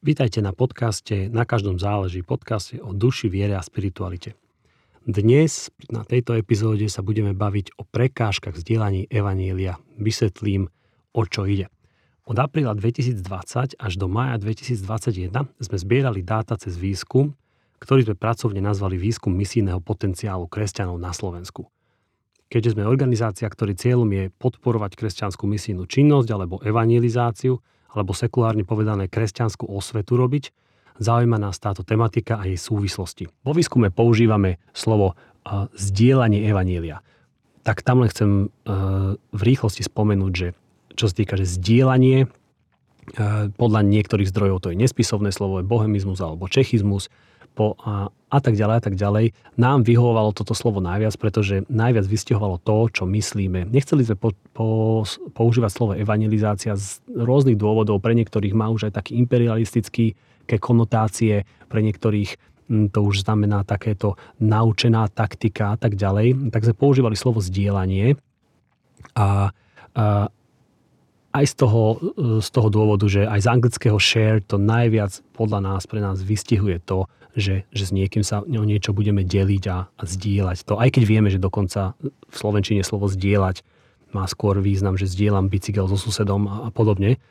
Vítajte na podcaste Na každom záleží, podcaste o duši, viere a spiritualite. Dnes na tejto epizóde sa budeme baviť o prekážkach vzdielaní Evanília. Vysvetlím, o čo ide. Od apríla 2020 až do maja 2021 sme zbierali dáta cez výskum, ktorý sme pracovne nazvali výskum misijného potenciálu kresťanov na Slovensku. Keďže sme organizácia, ktorý cieľom je podporovať kresťanskú misijnú činnosť alebo evangelizáciu, alebo sekulárne povedané kresťanskú osvetu robiť, zaujíma nás táto tematika a jej súvislosti. Vo výskume používame slovo uh, zdieľanie evanília. Tak tam len chcem uh, v rýchlosti spomenúť, že čo sa týka, že zdieľanie, uh, podľa niektorých zdrojov to je nespisovné slovo, je bohemizmus alebo čechizmus, po, a, a tak ďalej a tak ďalej. Nám vyhovovalo toto slovo najviac, pretože najviac vystihovalo to, čo myslíme. Nechceli sme po, po, používať slovo evangelizácia z rôznych dôvodov. Pre niektorých má už aj taký imperialistický konotácie, pre niektorých hm, to už znamená takéto naučená taktika a tak ďalej. Tak sme používali slovo zdieľanie a, a aj z toho, z toho dôvodu, že aj z anglického share to najviac podľa nás, pre nás vystihuje to, že, že s niekým sa o niečo budeme deliť a, a zdieľať to. Aj keď vieme, že dokonca v Slovenčine slovo zdieľať má skôr význam, že zdieľam bicykel so susedom a, a podobne.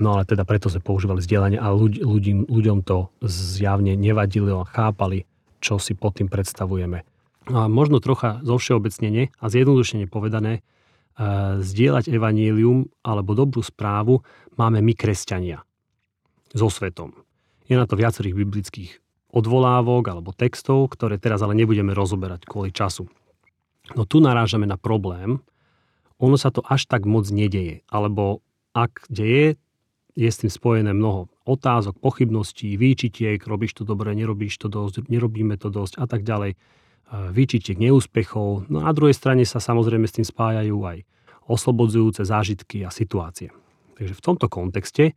No ale teda preto sme používali zdieľanie a ľudí, ľudí, ľuďom to zjavne nevadilo a chápali, čo si pod tým predstavujeme. A možno trocha zovšeobecnenie a zjednodušene povedané, e, zdieľať evanílium alebo dobrú správu máme my kresťania so svetom. Je na to viacerých biblických odvolávok alebo textov, ktoré teraz ale nebudeme rozoberať kvôli času. No tu narážame na problém, ono sa to až tak moc nedeje, alebo ak deje, je s tým spojené mnoho otázok, pochybností, výčitiek, robíš to dobre, nerobíš to dosť, nerobíme to dosť a tak ďalej, výčitiek neúspechov. No a na druhej strane sa samozrejme s tým spájajú aj oslobodzujúce zážitky a situácie. Takže v tomto kontexte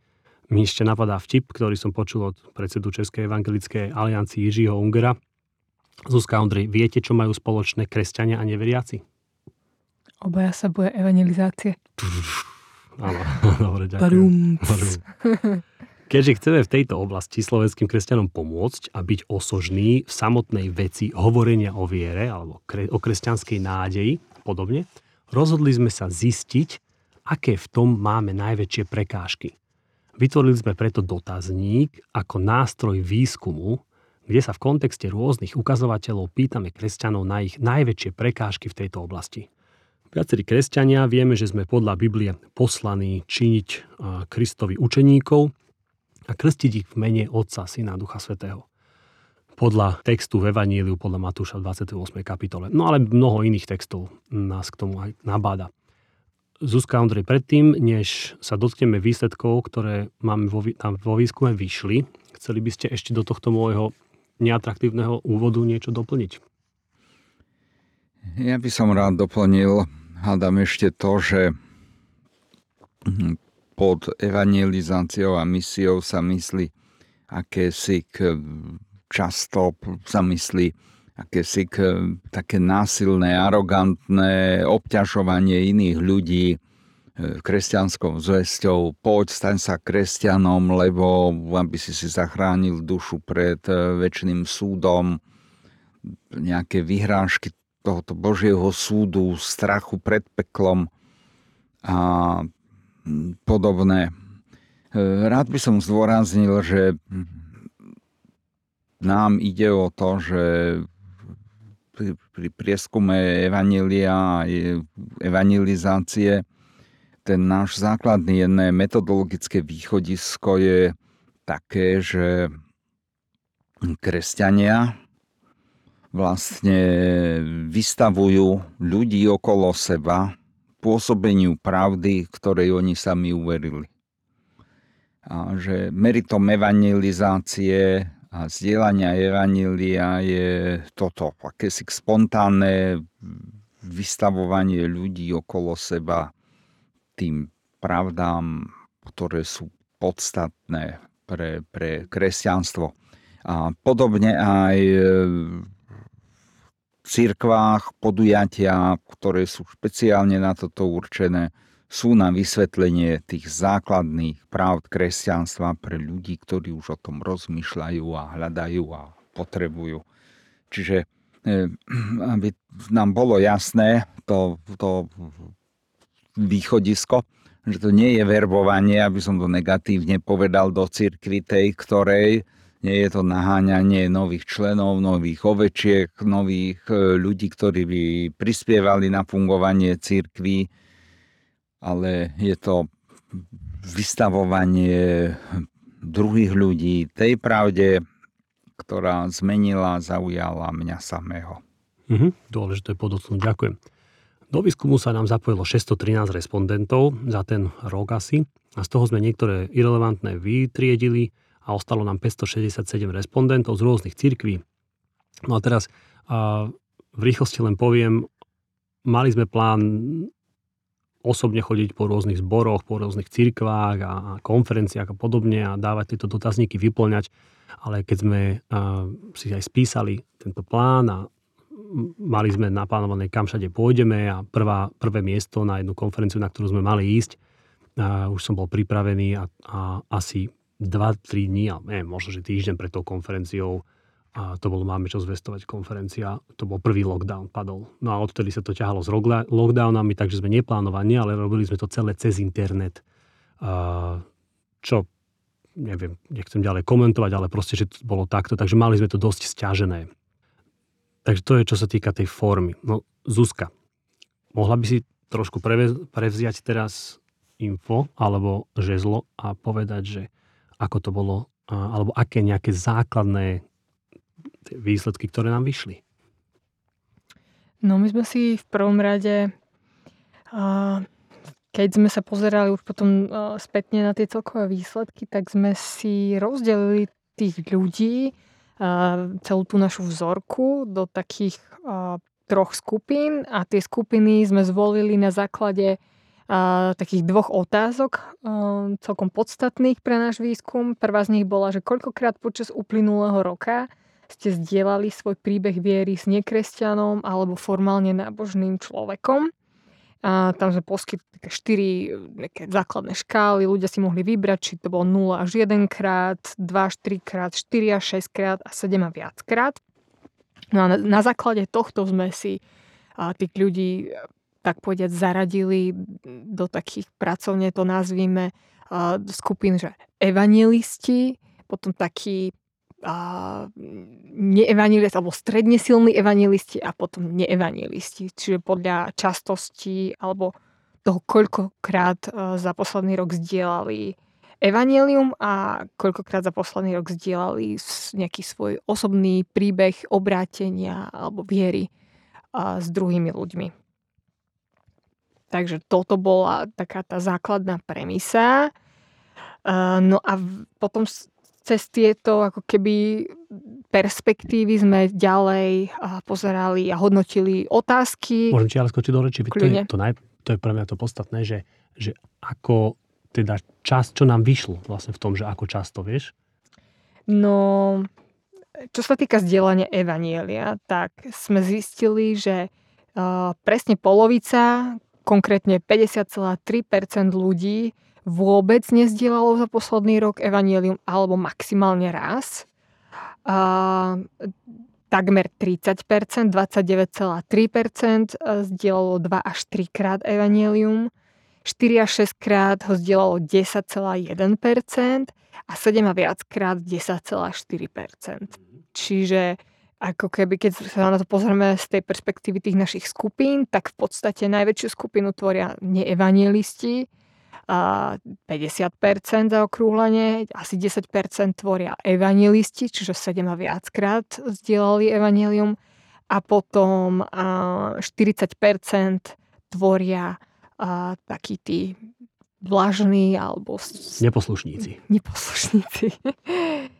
mi ešte napadá vtip, ktorý som počul od predsedu Českej evangelickej aliancii Jiřího Ungera. Zuzka Ondrej, viete, čo majú spoločné kresťania a neveriaci? Obaja sa boja evangelizácie. Áno, dobre, ďakujem. Keďže chceme v tejto oblasti slovenským kresťanom pomôcť a byť osožný v samotnej veci hovorenia o viere alebo o kresťanskej nádeji a podobne, rozhodli sme sa zistiť, aké v tom máme najväčšie prekážky. Vytvorili sme preto dotazník ako nástroj výskumu, kde sa v kontexte rôznych ukazovateľov pýtame kresťanov na ich najväčšie prekážky v tejto oblasti. Viacerí kresťania vieme, že sme podľa Biblie poslaní činiť Kristovi učeníkov a krstiť ich v mene Otca, Syna a Ducha Svetého. Podľa textu v Evaníliu, podľa Matúša 28. kapitole. No ale mnoho iných textov nás k tomu aj nabáda. Zuzka Ondrej, predtým, než sa dotkneme výsledkov, ktoré máme vo, tam vo výskume vyšli, chceli by ste ešte do tohto môjho neatraktívneho úvodu niečo doplniť? Ja by som rád doplnil, hádam ešte to, že pod evangelizáciou a misiou sa myslí akési často sa myslí akési k, také násilné, arogantné obťažovanie iných ľudí e, kresťanskou zväzťou. Poď, staň sa kresťanom, lebo aby si si zachránil dušu pred e, väčšným súdom, nejaké vyhrážky tohoto Božieho súdu, strachu pred peklom a podobné. E, rád by som zdôraznil, že nám ide o to, že pri, pri prieskume evanília a evangelizácie ten náš základný jedné metodologické východisko je také, že kresťania vlastne vystavujú ľudí okolo seba pôsobeniu pravdy, ktorej oni sami uverili. A že meritom evangelizácie a zdieľania Evanília je toto, akési spontánne vystavovanie ľudí okolo seba tým pravdám, ktoré sú podstatné pre, pre kresťanstvo. A podobne aj v církvách podujatia, ktoré sú špeciálne na toto určené, sú na vysvetlenie tých základných práv kresťanstva pre ľudí, ktorí už o tom rozmýšľajú a hľadajú a potrebujú. Čiže e, aby nám bolo jasné to, to východisko, že to nie je verbovanie, aby som to negatívne povedal do cirkvi tej, ktorej nie je to naháňanie nových členov, nových ovečiek, nových e, ľudí, ktorí by prispievali na fungovanie cirkví, ale je to vystavovanie druhých ľudí tej pravde, ktorá zmenila, zaujala mňa samého. Mhm, dôležité podotknúť, ďakujem. Do výskumu sa nám zapojilo 613 respondentov za ten rok asi a z toho sme niektoré irrelevantné vytriedili a ostalo nám 567 respondentov z rôznych cirkví. No a teraz a v rýchlosti len poviem, mali sme plán osobne chodiť po rôznych zboroch, po rôznych cirkvách a konferenciách a podobne a dávať tieto dotazníky vyplňať, ale keď sme si aj spísali tento plán a mali sme naplánované, kam všade pôjdeme a prvá, prvé miesto na jednu konferenciu, na ktorú sme mali ísť, a už som bol pripravený a, a asi 2-3 dní, ale neviem, možno, že týždeň pred tou konferenciou a to bolo Máme čo zvestovať konferencia, to bol prvý lockdown, padol. No a odtedy sa to ťahalo s lockdownami, takže sme neplánovali, ale robili sme to celé cez internet. A čo, neviem, nechcem ďalej komentovať, ale proste, že to bolo takto, takže mali sme to dosť stiažené. Takže to je, čo sa týka tej formy. No, Zuzka, mohla by si trošku prevziať teraz info alebo žezlo a povedať, že ako to bolo, alebo aké nejaké základné výsledky, ktoré nám vyšli? No my sme si v prvom rade, keď sme sa pozerali už potom spätne na tie celkové výsledky, tak sme si rozdelili tých ľudí celú tú našu vzorku do takých troch skupín a tie skupiny sme zvolili na základe takých dvoch otázok celkom podstatných pre náš výskum. Prvá z nich bola, že koľkokrát počas uplynulého roka ste zdieľali svoj príbeh viery s nekresťanom alebo formálne nábožným človekom. A tam sme poskytli také štyri nejaké základné škály, ľudia si mohli vybrať, či to bolo 0 až 1 krát, 2 až 3 krát, 4 až 6 krát a 7 a viac krát. No a na, na základe tohto sme si a, tých ľudí tak povedať zaradili do takých pracovne to nazvíme a, skupín, že evangelisti, potom takí neevangelisti alebo stredne silní evangelisti a potom neevangelisti. Čiže podľa častosti alebo toho, koľkokrát e, za posledný rok zdieľali evanelium a koľkokrát za posledný rok zdieľali nejaký svoj osobný príbeh obrátenia alebo viery s druhými ľuďmi. Takže toto bola taká tá základná premisa. E, no a potom cez tieto ako keby perspektívy sme ďalej pozerali a hodnotili otázky. Môžem ti ale skočiť do reči. To je, to, naj, to je pre mňa to podstatné, že, že ako teda čas, čo nám vyšlo vlastne v tom, že ako často, vieš? No, čo sa týka zdieľania Evanielia, tak sme zistili, že uh, presne polovica, konkrétne 50,3% ľudí vôbec nezdielalo za posledný rok evanielium alebo maximálne raz. A, takmer 30%, 29,3% zdieľalo 2 až 3 krát evanielium, 4 až 6 krát ho zdieľalo 10,1% a 7 a viac krát 10,4%. Čiže ako keby, keď sa na to pozrieme z tej perspektívy tých našich skupín, tak v podstate najväčšiu skupinu tvoria neevangelisti, 50% zaokrúhlenie, asi 10% tvoria evangelisti, čiže 7 a viackrát zdieľali evanelium a potom 40% tvoria takí tí vlažní alebo... Neposlušníci. Neposlušníci.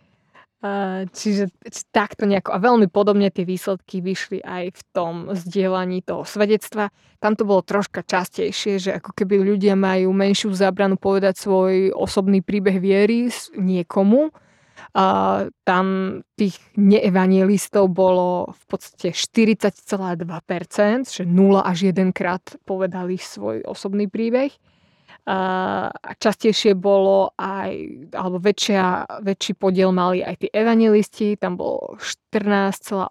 Čiže takto nejako a veľmi podobne tie výsledky vyšli aj v tom zdieľaní toho svedectva. Tam to bolo troška častejšie, že ako keby ľudia majú menšiu zábranu povedať svoj osobný príbeh viery niekomu. A tam tých neevangelistov bolo v podstate 40,2%, že 0 až 1 krát povedali svoj osobný príbeh. Častejšie bolo aj, alebo väčšia, väčší podiel mali aj tí evangelisti, tam bolo 14,8%,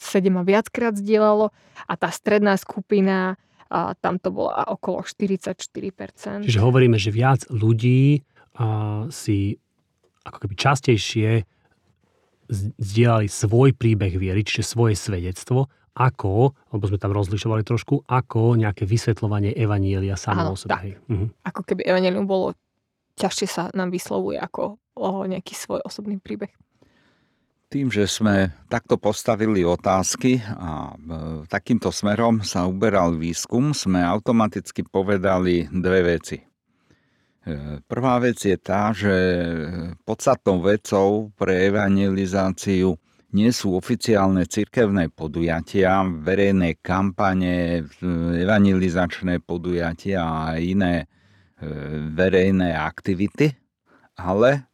7 a viackrát zdieľalo a tá stredná skupina, a tam to bolo okolo 44%. Čiže hovoríme, že viac ľudí a, si ako keby častejšie zdieľali svoj príbeh viery, čiže svoje svedectvo, ako, lebo sme tam rozlišovali trošku, ako nejaké vysvetľovanie Evanielia samo o sebe. Mhm. Ako keby Evanielium bolo ťažšie sa nám vyslovuje ako o nejaký svoj osobný príbeh. Tým, že sme takto postavili otázky a e, takýmto smerom sa uberal výskum, sme automaticky povedali dve veci. E, prvá vec je tá, že podstatnou vecou pre evangelizáciu nie sú oficiálne cirkevné podujatia, verejné kampane, evangelizačné podujatia a iné e, verejné aktivity, ale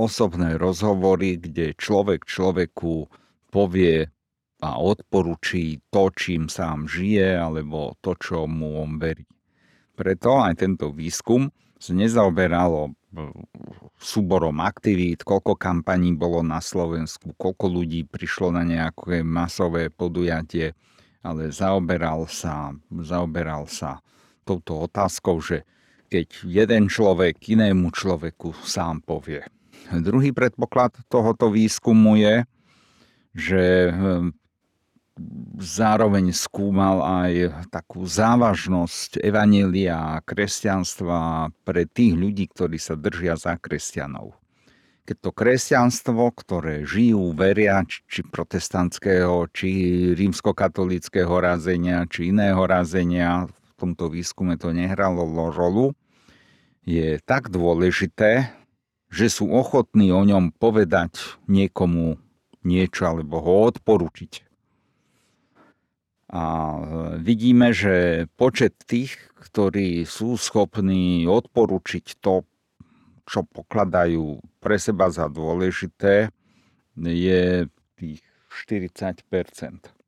osobné rozhovory, kde človek človeku povie a odporučí to, čím sám žije, alebo to, čo mu on verí. Preto aj tento výskum sa nezaoberalo súborom aktivít, koľko kampaní bolo na Slovensku, koľko ľudí prišlo na nejaké masové podujatie, ale zaoberal sa, zaoberal sa touto otázkou, že keď jeden človek inému človeku sám povie. Druhý predpoklad tohoto výskumu je, že zároveň skúmal aj takú závažnosť evanília a kresťanstva pre tých ľudí, ktorí sa držia za kresťanov. Keď to kresťanstvo, ktoré žijú, veria, či protestantského, či rímskokatolického razenia, či iného razenia, v tomto výskume to nehralo rolu, je tak dôležité, že sú ochotní o ňom povedať niekomu niečo alebo ho odporučiť. A e, vidíme, že počet tých, ktorí sú schopní odporučiť to, čo pokladajú pre seba za dôležité, je tých 40%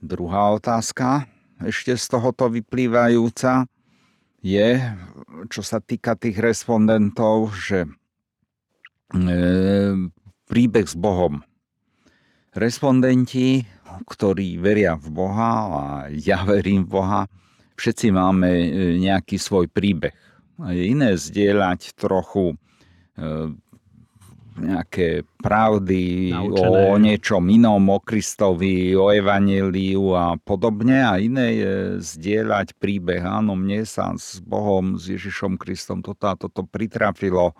Druhá otázka, ešte z tohoto vyplývajúca, je, čo sa týka tých respondentov, že e, príbeh s Bohom. Respondenti ktorí veria v Boha a ja verím v Boha, všetci máme e, nejaký svoj príbeh. Je iné zdieľať trochu e, nejaké pravdy Naučené. o niečom inom, o Kristovi, o Evangeliu a podobne a iné je zdieľať príbeh. Áno, mne sa s Bohom, s Ježišom Kristom toto a toto pritrafilo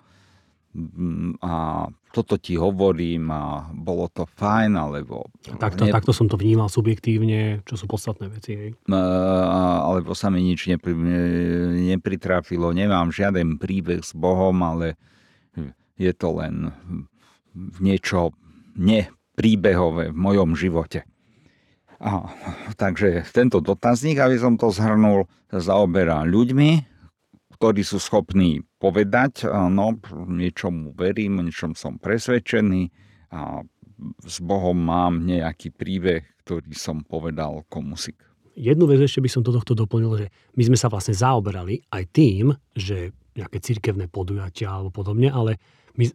a toto ti hovorím a bolo to fajn, alebo... Takto, ne... takto som to vnímal subjektívne, čo sú podstatné veci. Hej. Alebo sa mi nič nepri, nepritrafilo, nemám žiaden príbeh s Bohom, ale je to len niečo nepríbehové v mojom živote. A, takže tento dotazník, aby som to zhrnul, zaoberá ľuďmi, ktorí sú schopní povedať, no, niečomu verím, niečom som presvedčený a s Bohom mám nejaký príbeh, ktorý som povedal komusik. Jednu vec ešte by som do tohto doplnil, že my sme sa vlastne zaoberali aj tým, že nejaké cirkevné podujatia alebo podobne, ale my,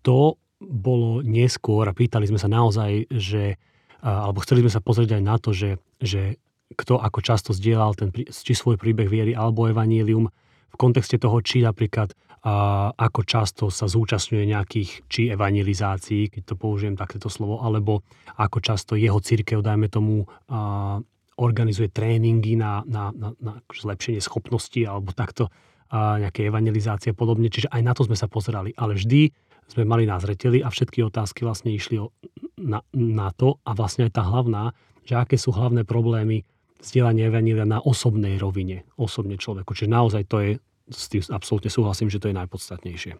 to bolo neskôr a pýtali sme sa naozaj, že alebo chceli sme sa pozrieť aj na to, že, že kto ako často zdieľal ten, či svoj príbeh viery alebo evanílium v kontexte toho, či napríklad a, ako často sa zúčastňuje nejakých či evangelizácií, keď to použijem takéto slovo, alebo ako často jeho církev, dajme tomu, a, organizuje tréningy na, na, na, na zlepšenie schopností alebo takto a nejaké evangelizácie a podobne. Čiže aj na to sme sa pozerali. Ale vždy sme mali na zreteli a všetky otázky vlastne išli o, na, na to a vlastne aj tá hlavná, že aké sú hlavné problémy vzdielanie Evanília na osobnej rovine, osobne človeku. Čiže naozaj to je, s tým absolútne súhlasím, že to je najpodstatnejšie.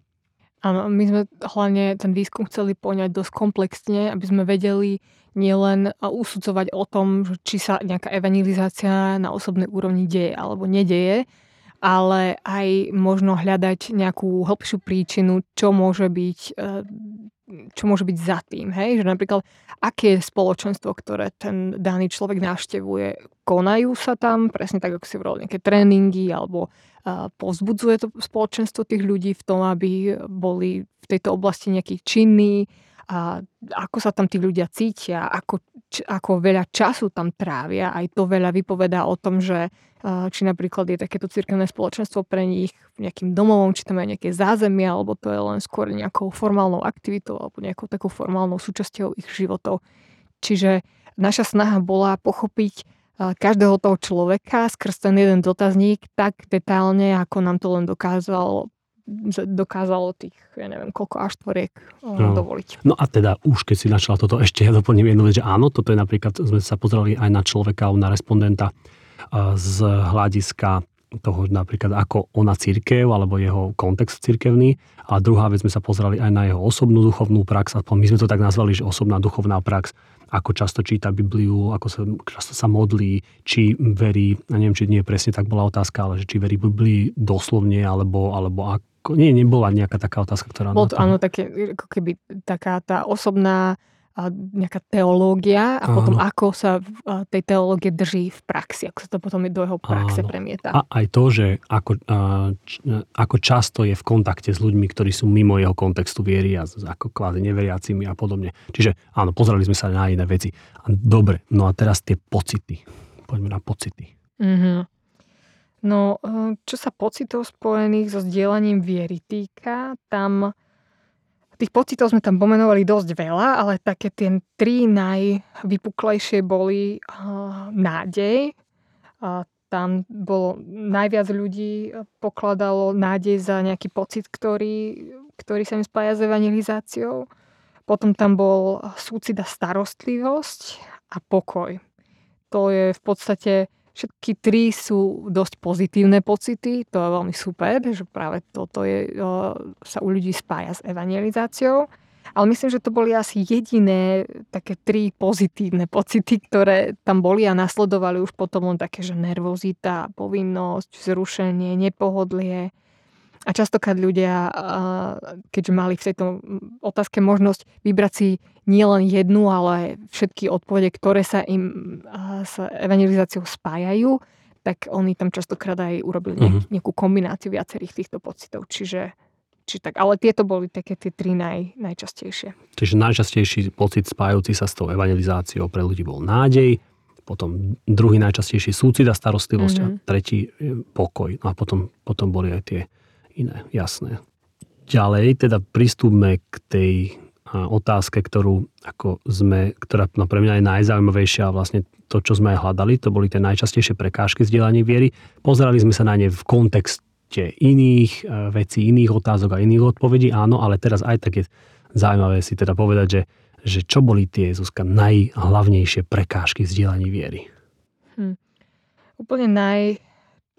Áno, my sme hlavne ten výskum chceli poňať dosť komplexne, aby sme vedeli nielen usudzovať o tom, či sa nejaká evangelizácia na osobnej úrovni deje alebo nedeje, ale aj možno hľadať nejakú hĺbšiu príčinu, čo môže byť e, čo môže byť za tým, hej? Že napríklad, aké je spoločenstvo, ktoré ten daný človek navštevuje, konajú sa tam, presne tak, ako si hovoril, nejaké tréningy, alebo uh, povzbudzuje to spoločenstvo tých ľudí v tom, aby boli v tejto oblasti nejakí činní, a ako sa tam tí ľudia cítia, ako, č, ako veľa času tam trávia. Aj to veľa vypovedá o tom, že či napríklad je takéto cirkevné spoločenstvo pre nich nejakým domovom, či tam je nejaké zázemie, alebo to je len skôr nejakou formálnou aktivitou alebo nejakou takou formálnou súčasťou ich životov. Čiže naša snaha bola pochopiť každého toho človeka skrz ten jeden dotazník tak detálne, ako nám to len dokázalo dokázalo tých, ja neviem, koľko až tvoriek no. dovoliť. No a teda už keď si načala toto, ešte ja doplním jednu vec, že áno, toto je napríklad, sme sa pozreli aj na človeka, na respondenta z hľadiska toho napríklad ako ona církev alebo jeho kontext cirkevný a druhá vec sme sa pozreli aj na jeho osobnú duchovnú prax a my sme to tak nazvali, že osobná duchovná prax ako často číta Bibliu, ako sa často sa modlí, či verí, a neviem, či nie presne tak bola otázka, ale že či verí Biblii doslovne, alebo, alebo ako, nie, nebola nejaká taká otázka, ktorá... Bol to, áno, také, ako keby taká tá osobná nejaká teológia a Áno. potom ako sa tej teológie drží v praxi, ako sa to potom do jeho praxe Áno. premieta. A aj to, že ako, ako často je v kontakte s ľuďmi, ktorí sú mimo jeho kontextu viery a ako kvázi neveriacimi a podobne. Čiže áno, pozreli sme sa na iné veci. Dobre, no a teraz tie pocity. Poďme na pocity. Mm-hmm. No, e, čo sa pocitov spojených so zdieľaním viery týka, tam Tých pocitov sme tam pomenovali dosť veľa, ale také tie tri najvypuklejšie boli uh, nádej. Uh, tam bolo najviac ľudí pokladalo nádej za nejaký pocit, ktorý, ktorý sa im spája s evangelizáciou. Potom tam bol súcit a starostlivosť a pokoj. To je v podstate Všetky tri sú dosť pozitívne pocity, to je veľmi super, že práve toto je, sa u ľudí spája s evangelizáciou. Ale myslím, že to boli asi jediné také tri pozitívne pocity, ktoré tam boli a nasledovali už potom len také, že nervozita, povinnosť, zrušenie, nepohodlie, a častokrát ľudia, keďže mali v tejto otázke možnosť vybrať si nielen jednu, ale všetky odpovede, ktoré sa im s evangelizáciou spájajú, tak oni tam častokrát aj urobili nejak, mhm. nejakú kombináciu viacerých týchto pocitov. Čiže, či tak, ale tieto boli také tie tri naj, najčastejšie. Čiže najčastejší pocit spájajúci sa s tou evangelizáciou pre ľudí bol nádej, potom druhý najčastejší súcit a starostlivosť mm-hmm. a mhm. tretí e, pokoj. No a potom, potom boli aj tie iné, jasné. Ďalej teda pristúpme k tej otázke, ktorú ako sme, ktorá no pre mňa je najzaujímavejšia a vlastne to, čo sme aj hľadali, to boli tie najčastejšie prekážky vzdielaní viery. Pozerali sme sa na ne v kontexte iných e, vecí, iných otázok a iných odpovedí, áno, ale teraz aj tak je zaujímavé si teda povedať, že, že čo boli tie, Zuzka, najhlavnejšie prekážky vzdielaní viery? Hm. Úplne naj,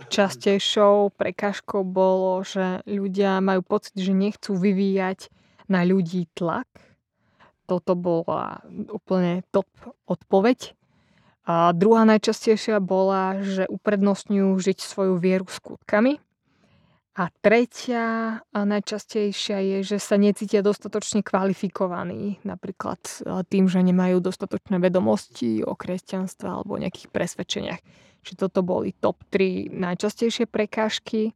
častejšou prekážkou bolo, že ľudia majú pocit, že nechcú vyvíjať na ľudí tlak. Toto bola úplne top odpoveď. A druhá najčastejšia bola, že uprednostňujú žiť svoju vieru skutkami. A tretia a najčastejšia je, že sa necítia dostatočne kvalifikovaní, napríklad tým, že nemajú dostatočné vedomosti o kresťanstve alebo o nejakých presvedčeniach. Čiže toto boli top 3 najčastejšie prekážky.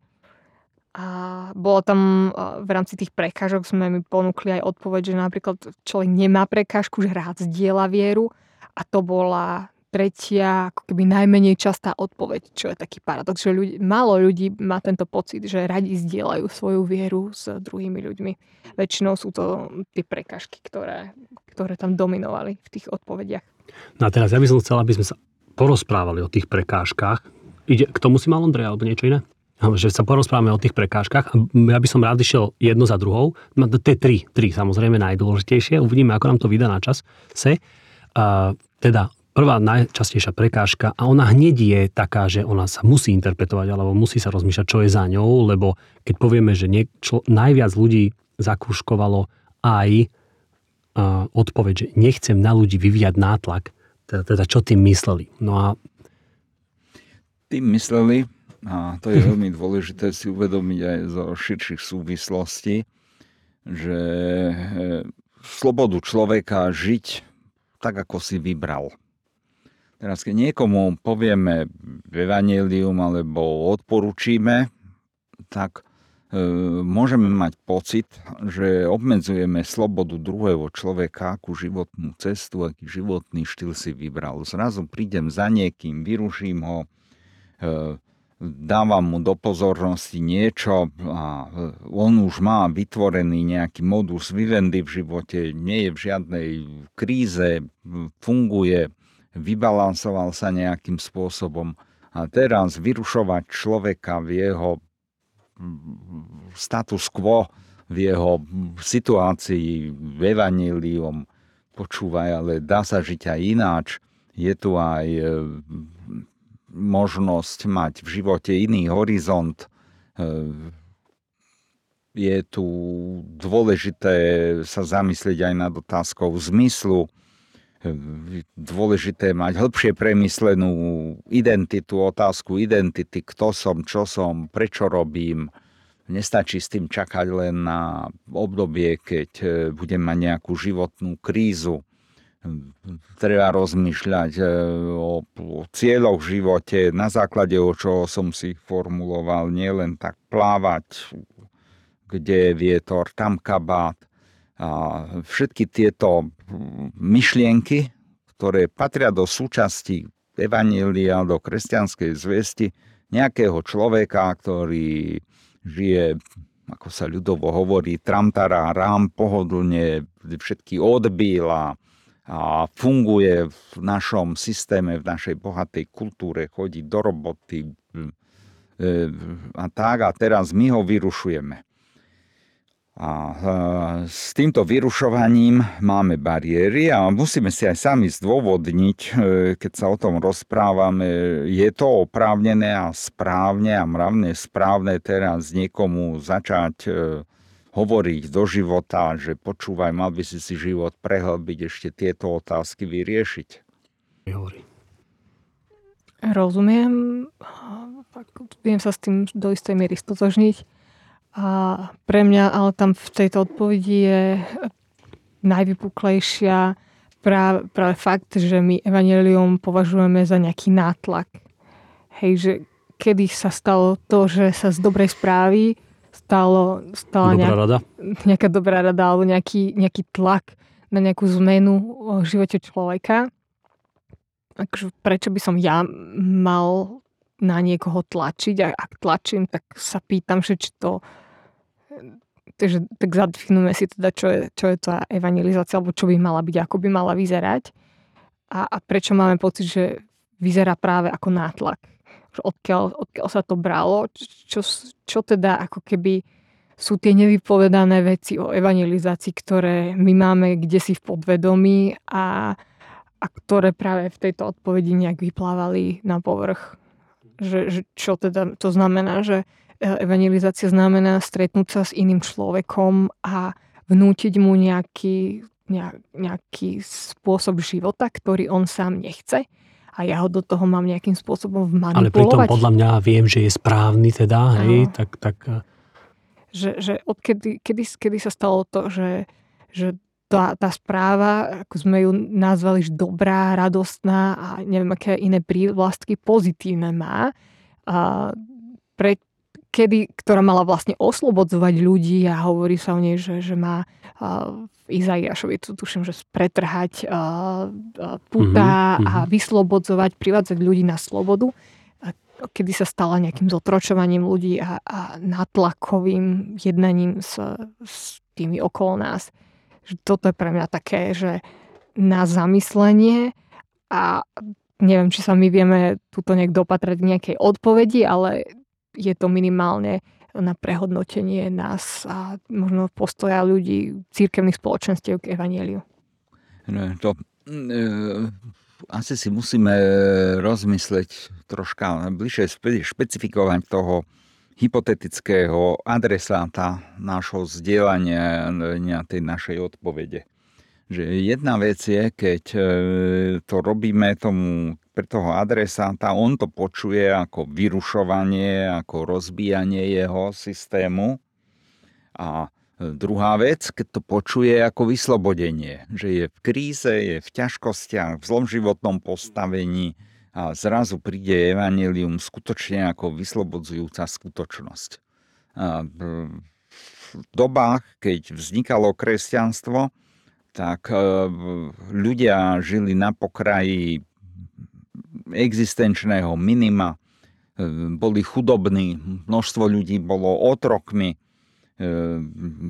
A bolo tam v rámci tých prekážok sme mi ponúkli aj odpoveď, že napríklad človek nemá prekážku, že rád zdieľa vieru a to bola tretia, ako keby najmenej častá odpoveď, čo je taký paradox, že ľudí, málo ľudí má tento pocit, že radi zdieľajú svoju vieru s druhými ľuďmi. Väčšinou sú to tie prekažky, ktoré, ktoré tam dominovali v tých odpovediach. No a teraz ja by som chcela, aby sme sa porozprávali o tých prekážkach. Ide, k tomu si mal Ondrej, alebo niečo iné? Že sa porozprávame o tých prekážkach. Ja by som rád išiel jedno za druhou. No, tie tri, tri samozrejme najdôležitejšie. Uvidíme, ako nám to vydá na čas. Se. A, teda prvá najčastejšia prekážka a ona hneď je taká, že ona sa musí interpretovať alebo musí sa rozmýšľať, čo je za ňou, lebo keď povieme, že nie, najviac ľudí zakúškovalo aj uh, odpoveď, že nechcem na ľudí vyvíjať nátlak, teda, teda čo tým mysleli? No a... Tým mysleli, a to je veľmi dôležité si uvedomiť aj zo širších súvislostí, že e, slobodu človeka žiť tak, ako si vybral. Teraz, keď niekomu povieme evanelium alebo odporúčime, tak môžeme mať pocit, že obmedzujeme slobodu druhého človeka, akú životnú cestu, aký životný štýl si vybral. Zrazu prídem za niekým, vyruším ho, e, dávam mu do pozornosti niečo a on už má vytvorený nejaký modus vivendi v živote, nie je v žiadnej kríze, funguje, vybalansoval sa nejakým spôsobom. A teraz vyrušovať človeka v jeho status quo, v jeho situácii, v evanílium, počúvaj, ale dá sa žiť aj ináč. Je tu aj možnosť mať v živote iný horizont. E, je tu dôležité sa zamyslieť aj nad otázkou zmyslu. Dôležité mať hĺbšie premyslenú identitu, otázku identity, kto som, čo som, prečo robím. Nestačí s tým čakať len na obdobie, keď e, budem mať nejakú životnú krízu treba rozmýšľať e, o cieľoch v živote, na základe o čo som si formuloval, nielen tak plávať, kde je vietor, tam kabát. Všetky tieto myšlienky, ktoré patria do súčasti Evanília, do kresťanskej zvesti, nejakého človeka, ktorý žije, ako sa ľudovo hovorí, tramtara, rám, pohodlne, všetky odbíla, a funguje v našom systéme, v našej bohatej kultúre, chodí do roboty hm, e, a tak a teraz my ho vyrušujeme. A s týmto vyrušovaním máme bariéry a musíme si aj sami zdôvodniť, e, keď sa o tom rozprávame, je to oprávnené a správne a mravne správne teraz niekomu začať e, hovoriť do života, že počúvaj, mal by si si život prehlbiť, ešte tieto otázky vyriešiť. Rozumiem. Viem sa s tým do istej miery stotožniť. A pre mňa ale tam v tejto odpovedi je najvypuklejšia práve, práve fakt, že my evanelium považujeme za nejaký nátlak. Hej, že kedy sa stalo to, že sa z dobrej správy stalo, stala dobrá nejak, rada. nejaká dobrá rada alebo nejaký, nejaký tlak na nejakú zmenu v živote človeka. Akože prečo by som ja mal na niekoho tlačiť a ak tlačím, tak sa pýtam, že či to takže, tak zadefinujeme si teda, čo je, čo je tá evangelizácia, alebo čo by mala byť, ako by mala vyzerať. A, a prečo máme pocit, že vyzerá práve ako nátlak? Odkiaľ, odkiaľ sa to bralo, čo, čo teda ako keby sú tie nevypovedané veci o evangelizácii, ktoré my máme kde si v podvedomí a, a ktoré práve v tejto odpovedi nejak vyplávali na povrch. Že, že čo teda to znamená, že evangelizácia znamená stretnúť sa s iným človekom a vnútiť mu nejaký, nejaký spôsob života, ktorý on sám nechce a ja ho do toho mám nejakým spôsobom manipulovať. Ale pritom podľa mňa viem, že je správny teda, hej, tak... tak... Eh. Že, že odkedy kedy, kedy sa stalo to, že, že tá, tá správa, ako sme ju nazvali, že dobrá, radostná a neviem, aké iné prívlastky pozitívne má, a pre, kedy, ktorá mala vlastne oslobodzovať ľudí a hovorí sa o nej, že, že má v Izaiášovi, tu tuším, že pretrhať puta mm-hmm. a vyslobodzovať, privádzať ľudí na slobodu, a kedy sa stala nejakým zotročovaním ľudí a, a natlakovým jednaním s, s tými okolo nás. Že toto je pre mňa také, že na zamyslenie a neviem, či sa my vieme túto nejak dopatrať k nejakej odpovedi, ale je to minimálne na prehodnotenie nás a možno postoja ľudí, církevných spoločenstiev k evanieliu. No, to, e, asi si musíme rozmysleť troška bližšie špecifikovať toho hypotetického adresáta nášho zdieľania tej našej odpovede. Že jedna vec je, keď e, to robíme tomu pre toho adresáta, on to počuje ako vyrušovanie, ako rozbíjanie jeho systému a Druhá vec, keď to počuje ako vyslobodenie, že je v kríze, je v ťažkostiach, v zlom životnom postavení a zrazu príde evanelium skutočne ako vyslobodzujúca skutočnosť. A v dobách, keď vznikalo kresťanstvo, tak e, ľudia žili na pokraji existenčného minima, e, boli chudobní, množstvo ľudí bolo otrokmi, E,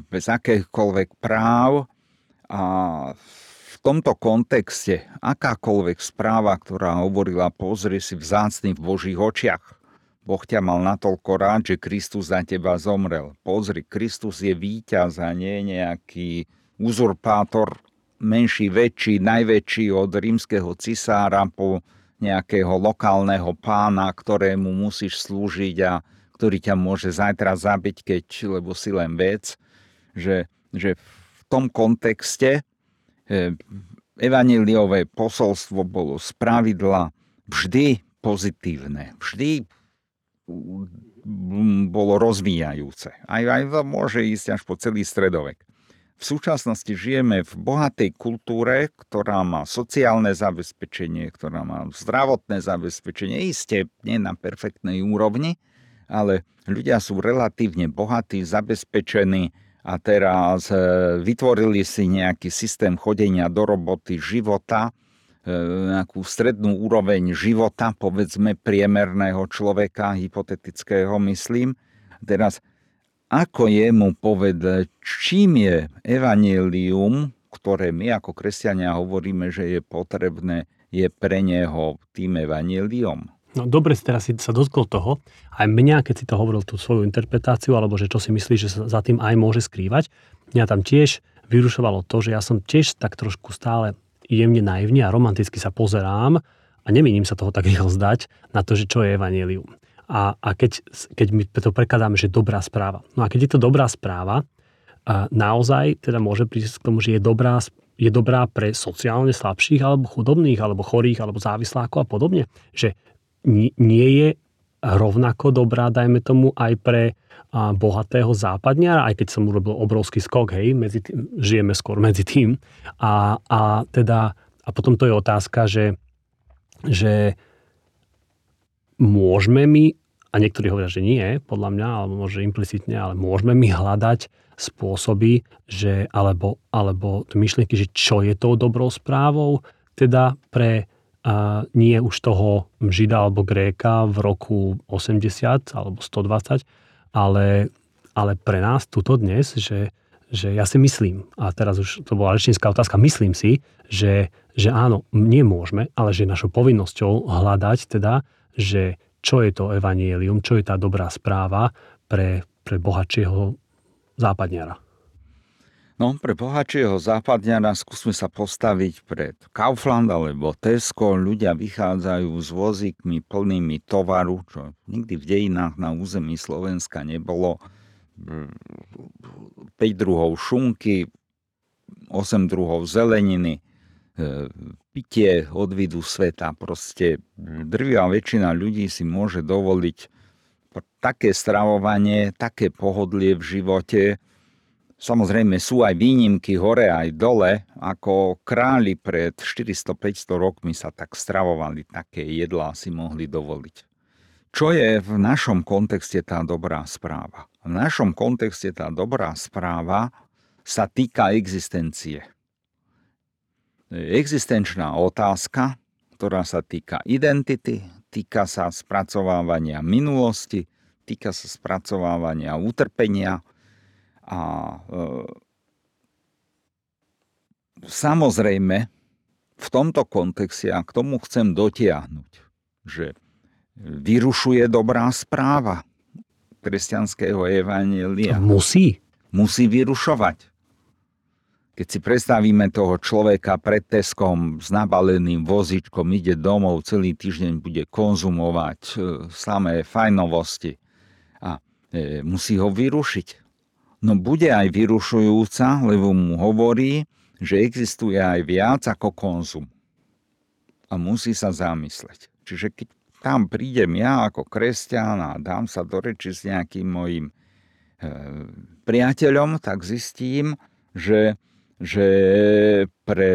bez akýchkoľvek práv a v tomto kontexte akákoľvek správa, ktorá hovorila pozri si vzácný v Božích očiach, Boh ťa mal natoľko rád, že Kristus za teba zomrel. Pozri, Kristus je víťaz a nie nejaký uzurpátor, menší, väčší, najväčší od rímskeho cisára po nejakého lokálneho pána, ktorému musíš slúžiť a ktorý ťa môže zajtra zabiť, keď, lebo si len vec, že, že v tom kontexte e, evaniliové posolstvo bolo z pravidla vždy pozitívne, vždy bolo rozvíjajúce. Aj, aj môže ísť až po celý stredovek. V súčasnosti žijeme v bohatej kultúre, ktorá má sociálne zabezpečenie, ktorá má zdravotné zabezpečenie, isté nie na perfektnej úrovni, ale ľudia sú relatívne bohatí, zabezpečení a teraz e, vytvorili si nejaký systém chodenia do roboty, života, e, nejakú strednú úroveň života, povedzme priemerného človeka, hypotetického myslím. Teraz, ako je mu povedať, čím je evanílium, ktoré my ako kresťania hovoríme, že je potrebné, je pre neho tým evaníliom? No dobre teraz si sa dotkol toho, aj mňa, keď si to hovoril tú svoju interpretáciu, alebo že čo si myslíš, že sa za tým aj môže skrývať, mňa tam tiež vyrušovalo to, že ja som tiež tak trošku stále jemne naivne a romanticky sa pozerám a nemienim sa toho tak rýchlo zdať na to, že čo je evanelium. A, a keď, keď my to prekladáme, že dobrá správa. No a keď je to dobrá správa, a naozaj teda môže prísť k tomu, že je dobrá, je dobrá pre sociálne slabších, alebo chudobných, alebo chorých, alebo závislákov a podobne. Že nie je rovnako dobrá, dajme tomu, aj pre bohatého západňara, aj keď som urobil obrovský skok, hej, medzi tým, žijeme skôr medzi tým. A, a teda, a potom to je otázka, že, že môžeme my, a niektorí hovoria, že nie, podľa mňa, alebo možno implicitne, ale môžeme my hľadať spôsoby, že, alebo, alebo myšlienky, že čo je tou dobrou správou, teda pre a nie už toho Žida alebo Gréka v roku 80 alebo 120, ale, ale pre nás tuto dnes, že, že ja si myslím, a teraz už to bola rečnícká otázka, myslím si, že, že áno, nie môžeme, ale že našou povinnosťou hľadať teda, že čo je to evanielium, čo je tá dobrá správa pre, pre bohatšieho západniara. No, pre bohatšieho západňara skúsme sa postaviť pred Kaufland alebo Tesco. Ľudia vychádzajú s vozíkmi plnými tovaru, čo nikdy v dejinách na území Slovenska nebolo. 5 druhov šunky, 8 druhov zeleniny, pitie od vidu sveta. Proste drvia väčšina ľudí si môže dovoliť také stravovanie, také pohodlie v živote, Samozrejme sú aj výnimky hore aj dole, ako králi pred 400-500 rokmi sa tak stravovali, také jedlá si mohli dovoliť. Čo je v našom kontexte tá dobrá správa? V našom kontexte tá dobrá správa sa týka existencie. Existenčná otázka, ktorá sa týka identity, týka sa spracovávania minulosti, týka sa spracovávania utrpenia, a e, samozrejme, v tomto kontexte a k tomu chcem dotiahnuť, že vyrušuje dobrá správa kresťanského evanielia. Musí. Musí vyrušovať. Keď si predstavíme toho človeka pred Teskom s nabaleným vozičkom, ide domov, celý týždeň bude konzumovať e, samé fajnovosti a e, musí ho vyrušiť no bude aj vyrušujúca, lebo mu hovorí, že existuje aj viac ako konzum. A musí sa zamysleť. Čiže keď tam prídem ja ako kresťan a dám sa do reči s nejakým mojim priateľom, tak zistím, že, že pre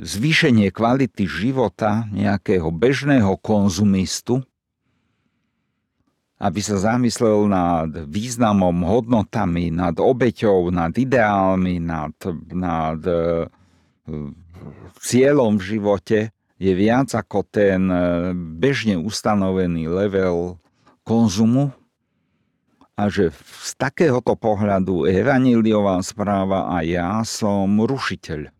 zvýšenie kvality života nejakého bežného konzumistu, aby sa zamyslel nad významom, hodnotami, nad obeťou, nad ideálmi, nad, nad e, cieľom v živote, je viac ako ten e, bežne ustanovený level konzumu a že z takéhoto pohľadu evaníliová správa a ja som rušiteľ.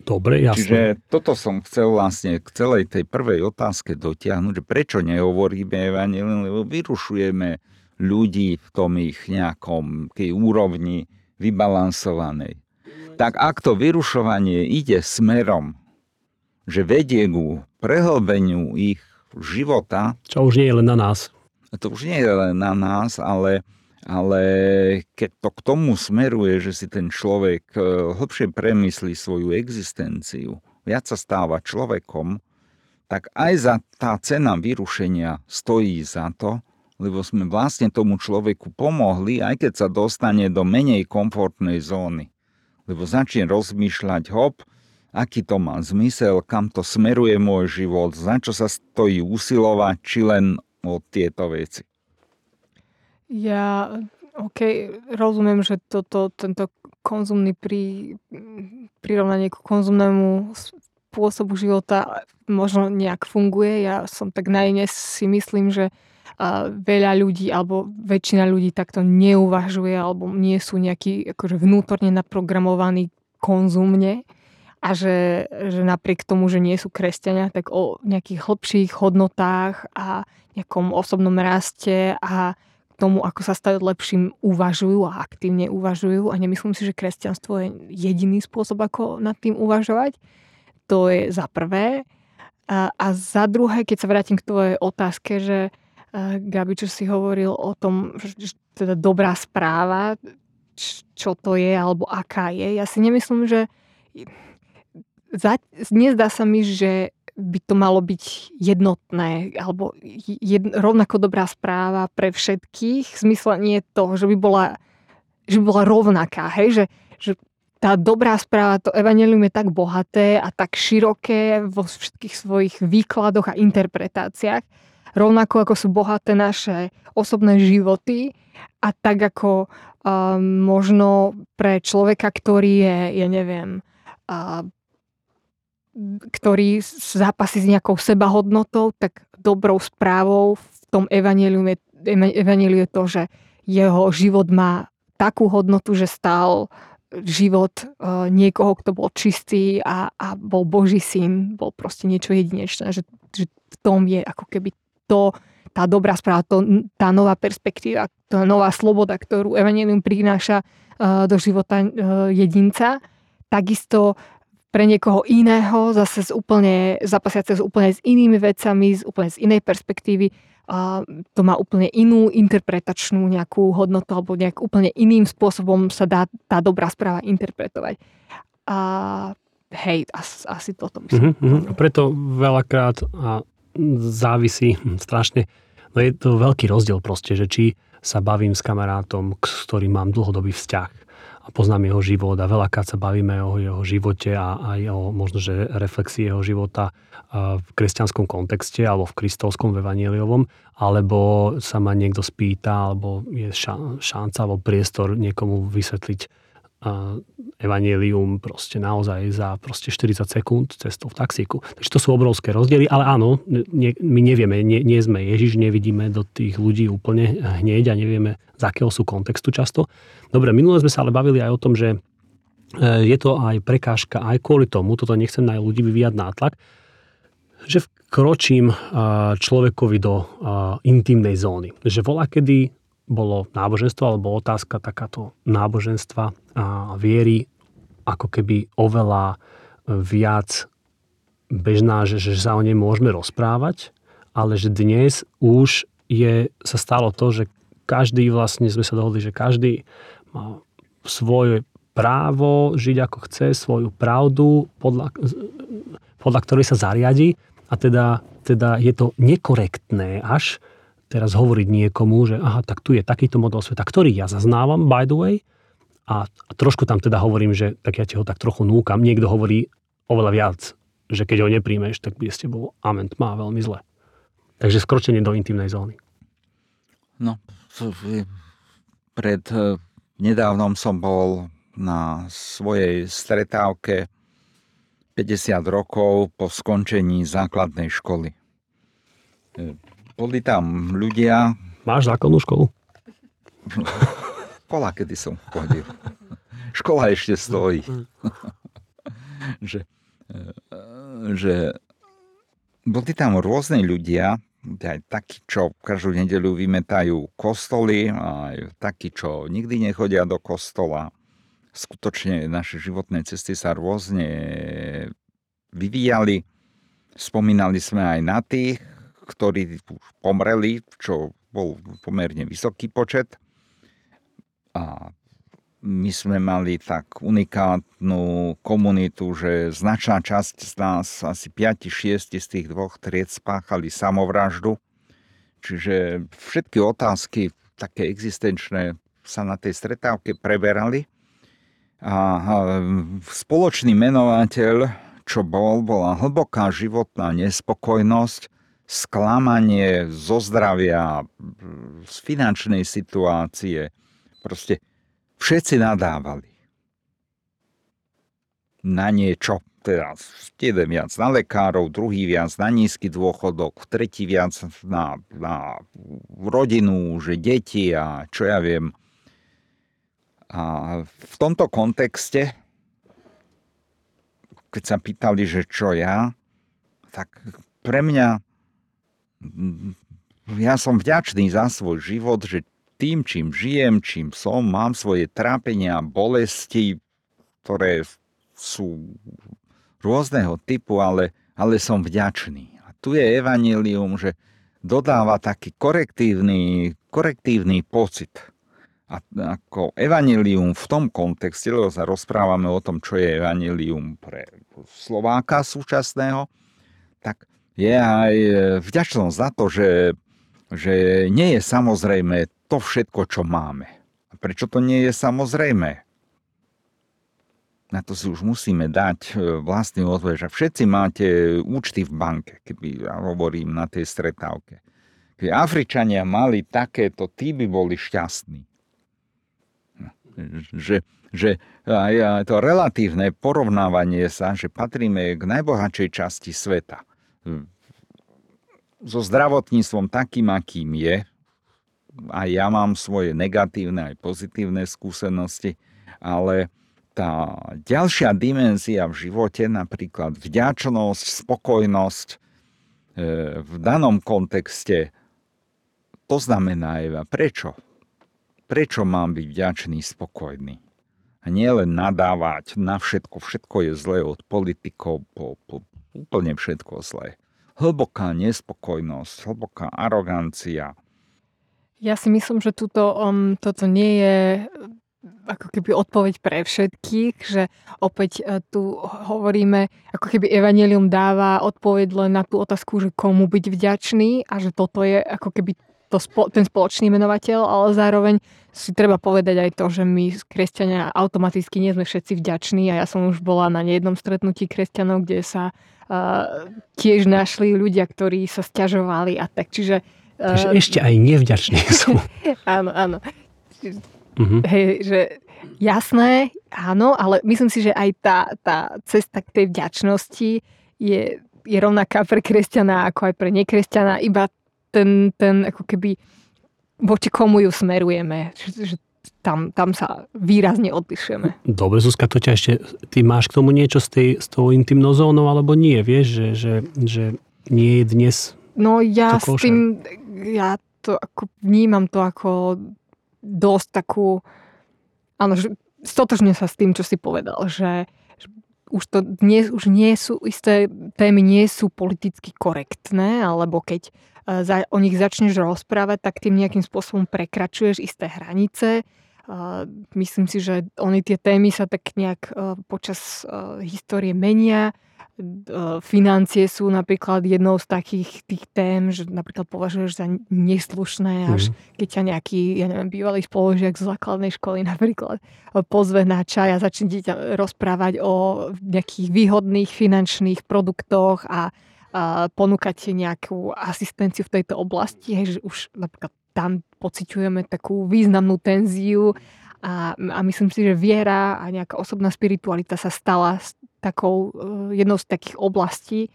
Dobre, jasne. Čiže toto som chcel vlastne k celej tej prvej otázke dotiahnuť, že prečo nehovoríme evanílium, lebo vyrušujeme ľudí v tom ich nejakom tej úrovni vybalansovanej. Tak ak to vyrušovanie ide smerom, že vedie ku prehlbeniu ich života. Čo už nie je len na nás. To už nie je len na nás, ale ale keď to k tomu smeruje, že si ten človek e, hlbšie premyslí svoju existenciu, viac sa stáva človekom, tak aj za tá cena vyrušenia stojí za to, lebo sme vlastne tomu človeku pomohli, aj keď sa dostane do menej komfortnej zóny. Lebo začne rozmýšľať, hop, aký to má zmysel, kam to smeruje môj život, za čo sa stojí usilovať, či len o tieto veci. Ja, OK, rozumiem, že toto, tento konzumný pri, prirovnanie k konzumnému spôsobu života možno nejak funguje. Ja som tak najne si myslím, že veľa ľudí alebo väčšina ľudí takto neuvažuje alebo nie sú nejakí akože vnútorne naprogramovaní konzumne a že, že napriek tomu, že nie sú kresťania, tak o nejakých hlbších hodnotách a nejakom osobnom raste a tomu, ako sa stať lepším, uvažujú a aktívne uvažujú a nemyslím si, že kresťanstvo je jediný spôsob, ako nad tým uvažovať. To je za prvé. A, a za druhé, keď sa vrátim k tvojej otázke, že Gabi, čo si hovoril o tom, že teda dobrá správa, čo to je alebo aká je. Ja si nemyslím, že nezdá sa mi, že by to malo byť jednotné alebo jed, rovnako dobrá správa pre všetkých. V zmysle nie toho, že by bola, že by bola rovnaká, hej? Že, že tá dobrá správa, to evanelium je tak bohaté a tak široké vo všetkých svojich výkladoch a interpretáciách, rovnako ako sú bohaté naše osobné životy a tak ako um, možno pre človeka, ktorý je, ja neviem, uh, ktorý zápasí s nejakou sebahodnotou, tak dobrou správou v tom evaneliu je, je to, že jeho život má takú hodnotu, že stál život uh, niekoho, kto bol čistý a, a bol Boží syn, bol proste niečo jedinečné, že, že v tom je ako keby to, tá dobrá správa, to, tá nová perspektíva, tá nová sloboda, ktorú Evangelium prináša uh, do života uh, jedinca. Takisto pre niekoho iného, zase z úplne, zapasiace s úplne s inými vecami, z úplne z inej perspektívy, a to má úplne inú interpretačnú nejakú hodnotu alebo nejak úplne iným spôsobom sa dá tá dobrá správa interpretovať. A hej, asi, asi toto myslím. Mm-hmm, preto veľakrát a závisí strašne, no je to veľký rozdiel proste, že či sa bavím s kamarátom, s ktorým mám dlhodobý vzťah a poznám jeho život a veľakrát sa bavíme o jeho živote a aj o možno, že reflexii jeho života v kresťanskom kontexte alebo v kristovskom evangeliovom, alebo sa ma niekto spýta, alebo je šanca alebo priestor niekomu vysvetliť evanelium proste naozaj za proste 40 sekúnd cestou v taxíku. Takže to sú obrovské rozdiely, ale áno, nie, my nevieme, nie, nie sme Ježiš, nevidíme do tých ľudí úplne hneď a nevieme, z akého sú kontextu často. Dobre, minule sme sa ale bavili aj o tom, že e, je to aj prekážka aj kvôli tomu, toto nechcem na ľudí vyvíjať nátlak, že vkročím e, človekovi do e, intimnej zóny. Že volá, kedy bolo náboženstvo alebo otázka takáto náboženstva a viery ako keby oveľa viac bežná, že, že sa o nej môžeme rozprávať, ale že dnes už je, sa stalo to, že každý vlastne sme sa dohodli, že každý má svoje právo žiť ako chce, svoju pravdu, podľa, podľa ktorej sa zariadi. A teda, teda je to nekorektné až teraz hovoriť niekomu, že aha, tak tu je takýto model sveta, ktorý ja zaznávam, by the way, a, trošku tam teda hovorím, že tak ja ti ho tak trochu núkam. Niekto hovorí oveľa viac, že keď ho nepríjmeš, tak bude s tebou amen má veľmi zle. Takže skročenie do intimnej zóny. No, pred eh, nedávnom som bol na svojej stretávke 50 rokov po skončení základnej školy. Boli tam ľudia... Máš základnú školu? Škola, kedy som chodil. Škola ešte stojí. že, e, že boli tam rôzne ľudia, aj takí, čo každú nedelu vymetajú kostoly, aj takí, čo nikdy nechodia do kostola skutočne naše životné cesty sa rôzne vyvíjali. Spomínali sme aj na tých, ktorí už pomreli, čo bol pomerne vysoký počet. A my sme mali tak unikátnu komunitu, že značná časť z nás, asi 5-6 z tých dvoch tried spáchali samovraždu. Čiže všetky otázky také existenčné sa na tej stretávke preberali. A spoločný menovateľ, čo bol, bola hlboká životná nespokojnosť, sklamanie zo zdravia, z finančnej situácie. Proste všetci nadávali na niečo. Teraz jeden viac na lekárov, druhý viac na nízky dôchodok, tretí viac na, na rodinu, že deti a čo ja viem. A v tomto kontexte, keď sa pýtali, že čo ja, tak pre mňa, ja som vďačný za svoj život, že tým, čím žijem, čím som, mám svoje trápenia, bolesti, ktoré sú rôzneho typu, ale, ale som vďačný. A tu je evanilium, že dodáva taký korektívny, korektívny pocit a ako evanilium v tom kontexte, lebo sa rozprávame o tom, čo je evanilium pre Slováka súčasného, je aj vďačnosť za to, že, že nie je samozrejme to všetko, čo máme. A prečo to nie je samozrejme? Na to si už musíme dať e, vlastný odpoveď, že všetci máte účty v banke, keby ja hovorím na tej stretávke. Keby Afričania mali takéto, tí by boli šťastní že, že aj to relatívne porovnávanie sa, že patríme k najbohatšej časti sveta. So zdravotníctvom takým, akým je, a ja mám svoje negatívne aj pozitívne skúsenosti, ale tá ďalšia dimenzia v živote, napríklad vďačnosť, spokojnosť, e, v danom kontexte, to znamená Eva. Prečo? Prečo mám byť vďačný, spokojný? A nie len nadávať na všetko. Všetko je zlé od politikov po, po úplne všetko zlé. Hlboká nespokojnosť, hlboká arogancia. Ja si myslím, že tuto, um, toto nie je ako keby odpoveď pre všetkých, že opäť uh, tu hovoríme, ako keby Evangelium dáva odpoveď len na tú otázku, že komu byť vďačný a že toto je ako keby to, ten spoločný menovateľ, ale zároveň si treba povedať aj to, že my kresťania automaticky nie sme všetci vďační a ja som už bola na nejednom stretnutí kresťanov, kde sa uh, tiež našli ľudia, ktorí sa stiažovali a tak. Čiže, uh, Takže ešte aj nevďační sú. áno, áno. Uh-huh. Hej, že jasné, áno, ale myslím si, že aj tá, tá cesta k tej vďačnosti je, je rovnaká pre kresťana ako aj pre nekresťana, iba ten, ten ako keby voči komu ju smerujeme. Že, že tam, tam sa výrazne odlišujeme. Dobre, Zuzka, to ťa ešte, ty máš k tomu niečo s, tej, s tou intimnou zónou, alebo nie, vieš, že, že, že nie je dnes No ja s tým, ja to ako vnímam to ako dosť takú, áno, že stotožne sa s tým, čo si povedal, že, že už to dnes už nie sú, isté témy nie sú politicky korektné, alebo keď za, o nich začneš rozprávať, tak tým nejakým spôsobom prekračuješ isté hranice. Myslím si, že oni tie témy sa tak nejak počas histórie menia. financie sú napríklad jednou z takých tých tém, že napríklad považuješ za neslušné, až mm. keď ťa nejaký, ja neviem, bývalý spolužiak z základnej školy napríklad pozve na čaj a začne ti rozprávať o nejakých výhodných finančných produktoch a, ti nejakú asistenciu v tejto oblasti, hej, že už napríklad tam pociťujeme takú významnú tenziu a, a myslím si, že viera a nejaká osobná spiritualita sa stala takou, eh, jednou z takých oblastí.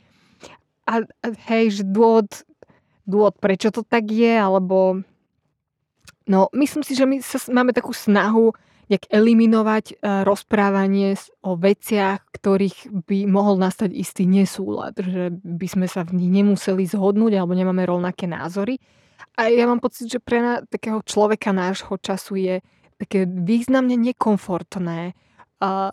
A, hej, že dôvod, dôvod, prečo to tak je, alebo no, myslím si, že my sa, máme takú snahu nejak eliminovať uh, rozprávanie o veciach, ktorých by mohol nastať istý nesúlad, že by sme sa v nich nemuseli zhodnúť alebo nemáme rovnaké názory. A ja mám pocit, že pre na, takého človeka nášho času je také významne nekomfortné a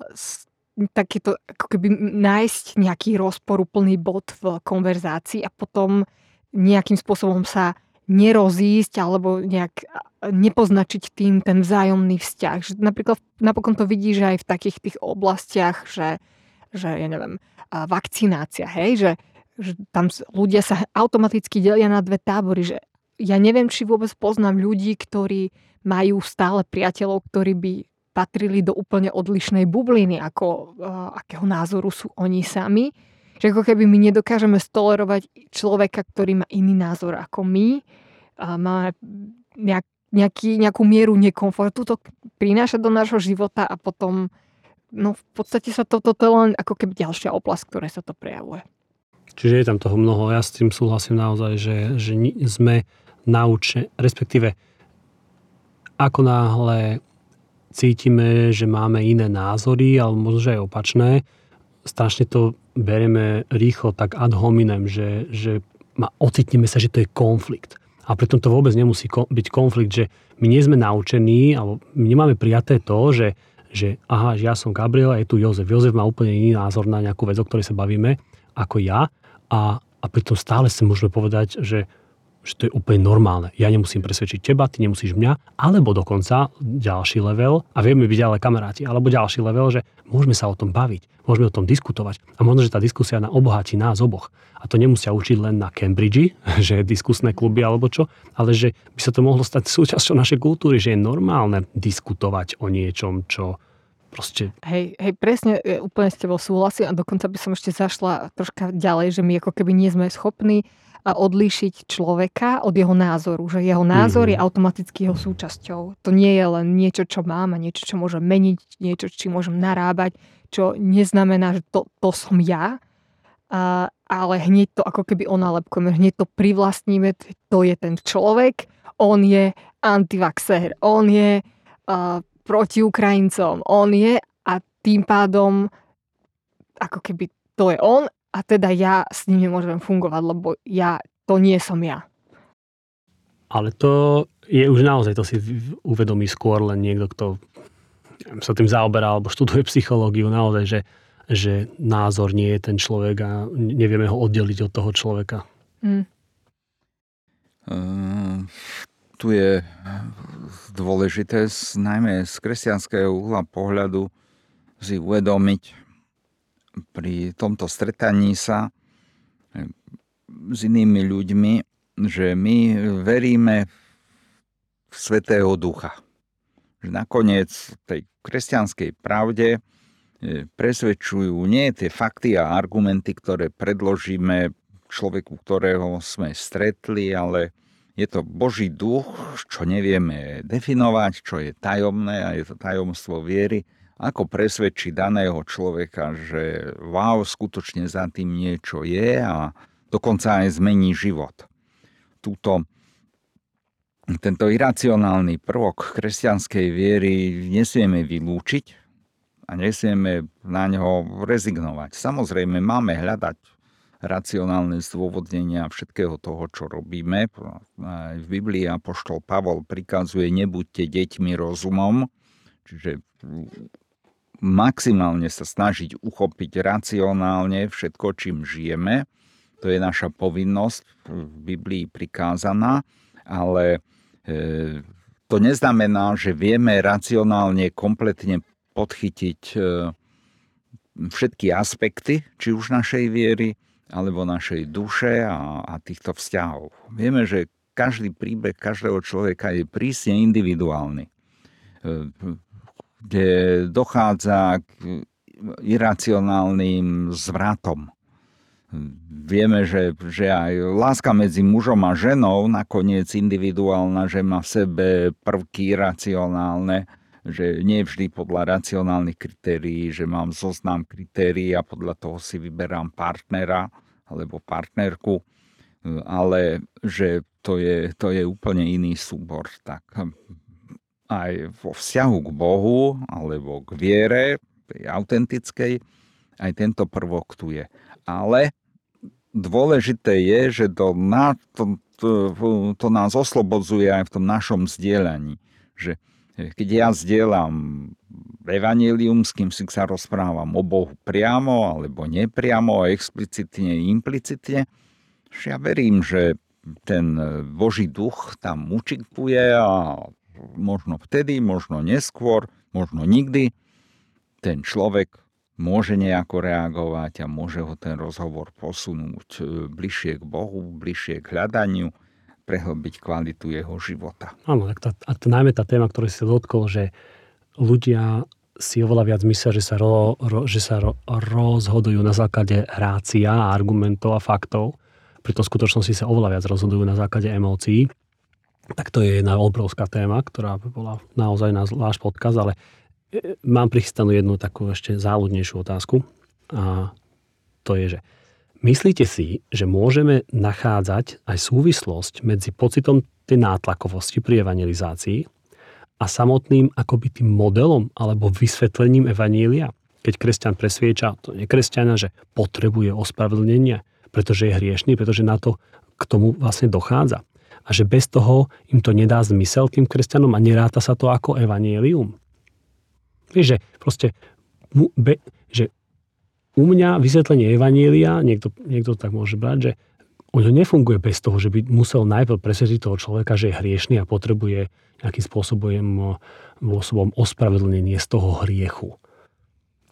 takéto, ako keby nájsť nejaký rozporuplný bod v konverzácii a potom nejakým spôsobom sa nerozísť alebo nejak nepoznačiť tým ten vzájomný vzťah. Že napríklad napokon to vidíš aj v takých tých oblastiach, že, že ja neviem, vakcinácia, hej, že, že tam ľudia sa automaticky delia na dve tábory, že ja neviem, či vôbec poznám ľudí, ktorí majú stále priateľov, ktorí by patrili do úplne odlišnej bubliny, ako akého názoru sú oni sami. Že ako keby my nedokážeme stolerovať človeka, ktorý má iný názor ako my, a má nejak, nejaký, nejakú mieru nekomfortu, to prináša do nášho života a potom no v podstate sa toto to, to len ako keby ďalšia oblasť, ktoré sa to prejavuje. Čiže je tam toho mnoho. Ja s tým súhlasím naozaj, že, že sme naučení, respektíve ako náhle cítime, že máme iné názory, ale možno, že aj opačné, strašne to bereme rýchlo tak ad hominem, že, že ma, ocitneme sa, že to je konflikt. A pritom to vôbec nemusí byť konflikt, že my nie sme naučení, alebo my nemáme prijaté to, že, že aha, že ja som Gabriel a je tu Jozef. Jozef má úplne iný názor na nejakú vec, o ktorej sa bavíme, ako ja. A, a pritom stále si môžeme povedať, že že to je úplne normálne. Ja nemusím presvedčiť teba, ty nemusíš mňa, alebo dokonca ďalší level, a vieme byť ale kamaráti, alebo ďalší level, že môžeme sa o tom baviť, môžeme o tom diskutovať a možno, že tá diskusia na obohatí nás oboch. A to nemusia učiť len na Cambridge, že diskusné kluby alebo čo, ale že by sa to mohlo stať súčasťou našej kultúry, že je normálne diskutovať o niečom, čo proste... Hej, hej, presne, e, úplne s tebou súhlasím a dokonca by som ešte zašla troška ďalej, že my ako keby nie sme schopní odlíšiť človeka od jeho názoru, že jeho názor mm-hmm. je mhm. automaticky jeho súčasťou. To nie je len niečo, čo mám a niečo, čo môžem meniť, niečo, či môžem narábať, čo neznamená, že to, to som ja, a, ale hneď to ako keby onálepkujeme, hneď to privlastníme, to je ten človek, on je antivaxer, on je a, proti Ukrajincom, on je a tým pádom ako keby to je on a teda ja s ním nemôžem fungovať, lebo ja, to nie som ja. Ale to je už naozaj, to si uvedomí skôr len niekto, kto sa tým zaoberá alebo študuje psychológiu, naozaj, že, že názor nie je ten človek a nevieme ho oddeliť od toho človeka. Mm. Uh, tu je dôležité, najmä z kresťanského uhla pohľadu, si uvedomiť, pri tomto stretaní sa eh, s inými ľuďmi, že my veríme v Svetého Ducha. Že nakoniec tej kresťanskej pravde eh, presvedčujú nie tie fakty a argumenty, ktoré predložíme človeku, ktorého sme stretli, ale je to Boží duch, čo nevieme definovať, čo je tajomné a je to tajomstvo viery ako presvedčí daného človeka, že wow, skutočne za tým niečo je a dokonca aj zmení život. Túto, tento iracionálny prvok kresťanskej viery nesmieme vylúčiť a nesmieme na ňo rezignovať. Samozrejme, máme hľadať racionálne zdôvodnenia všetkého toho, čo robíme. Aj v Biblii Apoštol Pavol prikazuje, nebuďte deťmi rozumom, čiže maximálne sa snažiť uchopiť racionálne všetko, čím žijeme. To je naša povinnosť v Biblii prikázaná, ale e, to neznamená, že vieme racionálne kompletne podchytiť e, všetky aspekty, či už našej viery, alebo našej duše a, a týchto vzťahov. Vieme, že každý príbeh každého človeka je prísne individuálny, kde dochádza k iracionálnym zvratom. Vieme, že, že aj láska medzi mužom a ženou nakoniec individuálna, že má v sebe prvky iracionálne, že nie vždy podľa racionálnych kritérií, že mám zoznam kritérií a podľa toho si vyberám partnera alebo partnerku, ale že to je, to je úplne iný súbor. Tak aj vo vzťahu k Bohu alebo k viere, autentickej, aj tento prvok tu je. Ale dôležité je, že to, na, to, to, to nás oslobodzuje aj v tom našom zdieľaní. Že keď ja zdieľam evanílium, s kým si sa rozprávam o Bohu priamo alebo nepriamo, explicitne, implicitne, že ja verím, že ten Boží duch tam účinkuje a možno vtedy, možno neskôr, možno nikdy ten človek môže nejako reagovať a môže ho ten rozhovor posunúť e, bližšie k Bohu, bližšie k hľadaniu, prehlbiť kvalitu jeho života. Áno, tak tá, a to, najmä tá téma, ktorú si dotkol, že ľudia si oveľa viac myslia, že sa, ro, ro, že sa ro, rozhodujú na základe rácia, argumentov a faktov, pritom v skutočnosti sa oveľa viac rozhodujú na základe emócií. Tak to je jedna obrovská téma, ktorá bola naozaj na váš podkaz, ale mám prichystanú jednu takú ešte záľudnejšiu otázku a to je, že myslíte si, že môžeme nachádzať aj súvislosť medzi pocitom tej nátlakovosti pri evangelizácii a samotným akoby tým modelom alebo vysvetlením evanília? Keď kresťan presvieča to nekresťana, že potrebuje ospravedlnenie, pretože je hriešný, pretože na to k tomu vlastne dochádza. A že bez toho im to nedá zmysel tým kresťanom a neráta sa to ako evanílium. Vieš, že proste, be, že u mňa vysvetlenie Evanielia, niekto, niekto tak môže brať, že on nefunguje bez toho, že by musel najprv presvedčiť toho človeka, že je hriešný a potrebuje nejakým spôsobom, spôsobom ospravedlnenie z toho hriechu.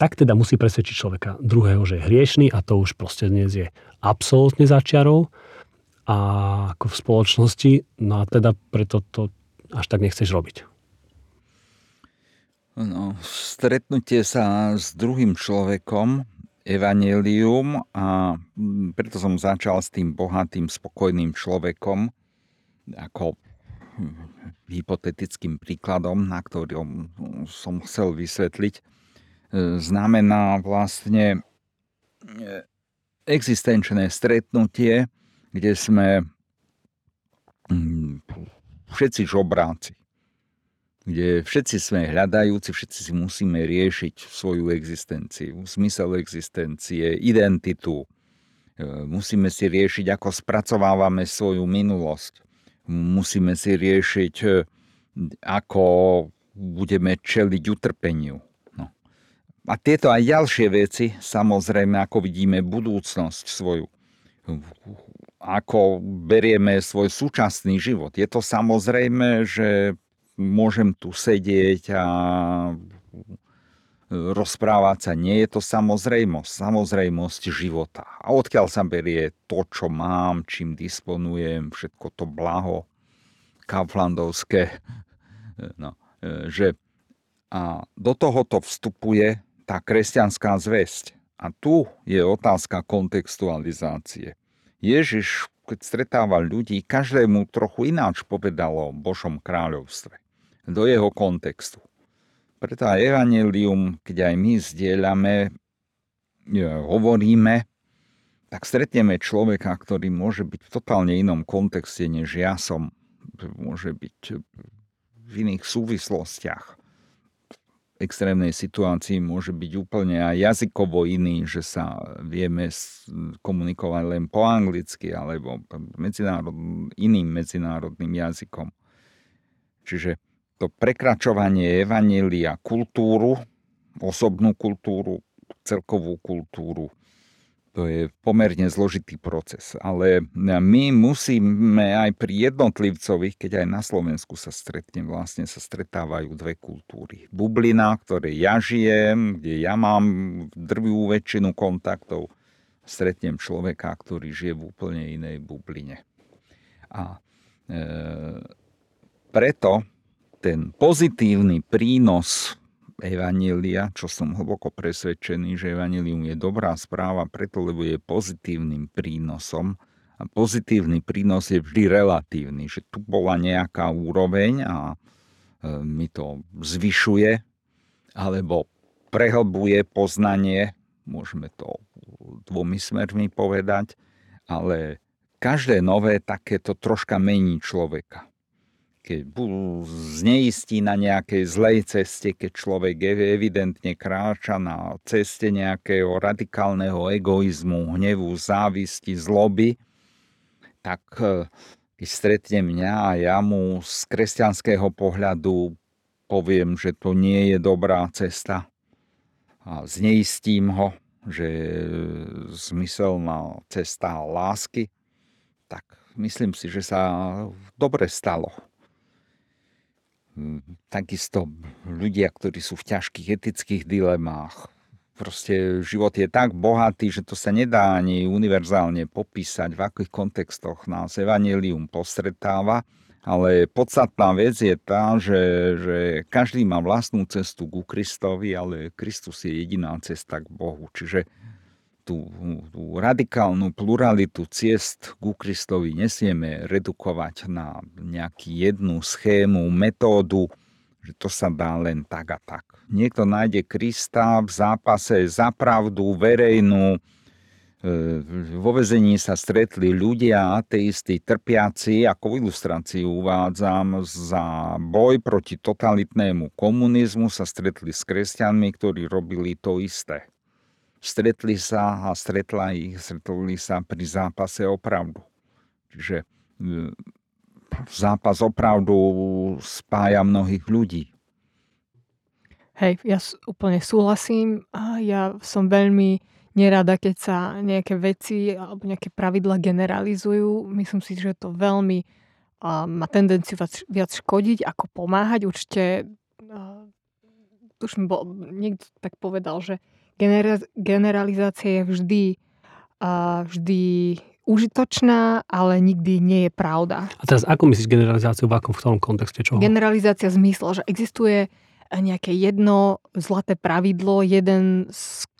Tak teda musí presvedčiť človeka druhého, že je hriešný a to už proste dnes je absolútne začiarov a ako v spoločnosti, no a teda preto to až tak nechceš robiť. No, stretnutie sa s druhým človekom, evanelium a preto som začal s tým bohatým, spokojným človekom ako hypotetickým príkladom, na ktorom som chcel vysvetliť, znamená vlastne existenčné stretnutie, kde sme hm, všetci žobráci kde všetci sme hľadajúci, všetci si musíme riešiť svoju existenciu, zmysel existencie, identitu. E, musíme si riešiť, ako spracovávame svoju minulosť. Musíme si riešiť, e, ako budeme čeliť utrpeniu. No. A tieto aj ďalšie veci, samozrejme, ako vidíme budúcnosť svoju, ako berieme svoj súčasný život. Je to samozrejme, že môžem tu sedieť a rozprávať sa. Nie je to samozrejmosť, samozrejmosť života. A odkiaľ sa berie to, čo mám, čím disponujem, všetko to blaho kauflandovské. No, že a do tohoto vstupuje tá kresťanská zväzť. A tu je otázka kontextualizácie. Ježiš, keď stretával ľudí, každému trochu ináč povedal o Božom kráľovstve do jeho kontextu. Preto aj evanelium, keď aj my zdieľame, hovoríme, tak stretneme človeka, ktorý môže byť v totálne inom kontexte, než ja som. Môže byť v iných súvislostiach. Extrémnej situácii môže byť úplne aj jazykovo iný, že sa vieme komunikovať len po anglicky alebo medzinárod, iným medzinárodným jazykom. Čiže to prekračovanie evanília kultúru, osobnú kultúru, celkovú kultúru, To je pomerne zložitý proces, ale my musíme aj pri jednotlivcovi, keď aj na Slovensku sa stretnem, vlastne sa stretávajú dve kultúry. Bublina, ktorej ja žijem, kde ja mám drvivú väčšinu kontaktov, stretnem človeka, ktorý žije v úplne inej bubline. A e, preto ten pozitívny prínos Evanília, čo som hlboko presvedčený, že Evanílium je dobrá správa, preto lebo je pozitívnym prínosom. A pozitívny prínos je vždy relatívny, že tu bola nejaká úroveň a e, mi to zvyšuje, alebo prehlbuje poznanie, môžeme to dvomi smermi povedať, ale každé nové takéto troška mení človeka keď zneistí na nejakej zlej ceste, keď človek evidentne kráča na ceste nejakého radikálneho egoizmu, hnevu, závisti, zloby, tak e, keď stretne mňa a ja mu z kresťanského pohľadu poviem, že to nie je dobrá cesta a zneistím ho, že zmyselná cesta lásky, tak myslím si, že sa dobre stalo takisto ľudia, ktorí sú v ťažkých etických dilemách. Proste život je tak bohatý, že to sa nedá ani univerzálne popísať, v akých kontextoch nás Evangelium postretáva. Ale podstatná vec je tá, že, že každý má vlastnú cestu ku Kristovi, ale Kristus je jediná cesta k Bohu. Čiže tú, tú radikálnu pluralitu ciest ku Kristovi nesieme redukovať na nejakú jednu schému, metódu, že to sa dá len tak a tak. Niekto nájde Krista v zápase za pravdu verejnú, e, vo vezení sa stretli ľudia, ateisti, trpiaci, ako v ilustrácii uvádzam, za boj proti totalitnému komunizmu sa stretli s kresťanmi, ktorí robili to isté stretli sa a stretla ich, stretli sa pri zápase o pravdu. Čiže e, zápas o pravdu spája mnohých ľudí. Hej, ja úplne súhlasím. Ja som veľmi nerada, keď sa nejaké veci alebo nejaké pravidla generalizujú. Myslím si, že to veľmi uh, má tendenciu viac, škodiť, ako pomáhať. Určite, uh, tuším, bol, niekto tak povedal, že genera- generalizácia je vždy, uh, vždy užitočná, ale nikdy nie je pravda. A teraz ako myslíš generalizáciu, v akom v tom kontexte čoho? Generalizácia v zmysle, že existuje nejaké jedno zlaté pravidlo, jeden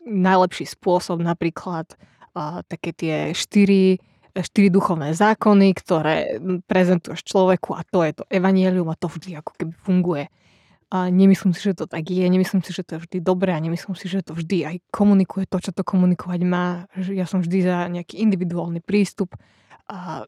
najlepší spôsob, napríklad uh, také tie štyri štyri duchovné zákony, ktoré prezentuješ človeku a to je to evanielium a to vždy ako keby funguje. A nemyslím si, že to tak je, nemyslím si, že to je vždy dobré a nemyslím si, že to vždy aj komunikuje to, čo to komunikovať má. Ja som vždy za nejaký individuálny prístup. A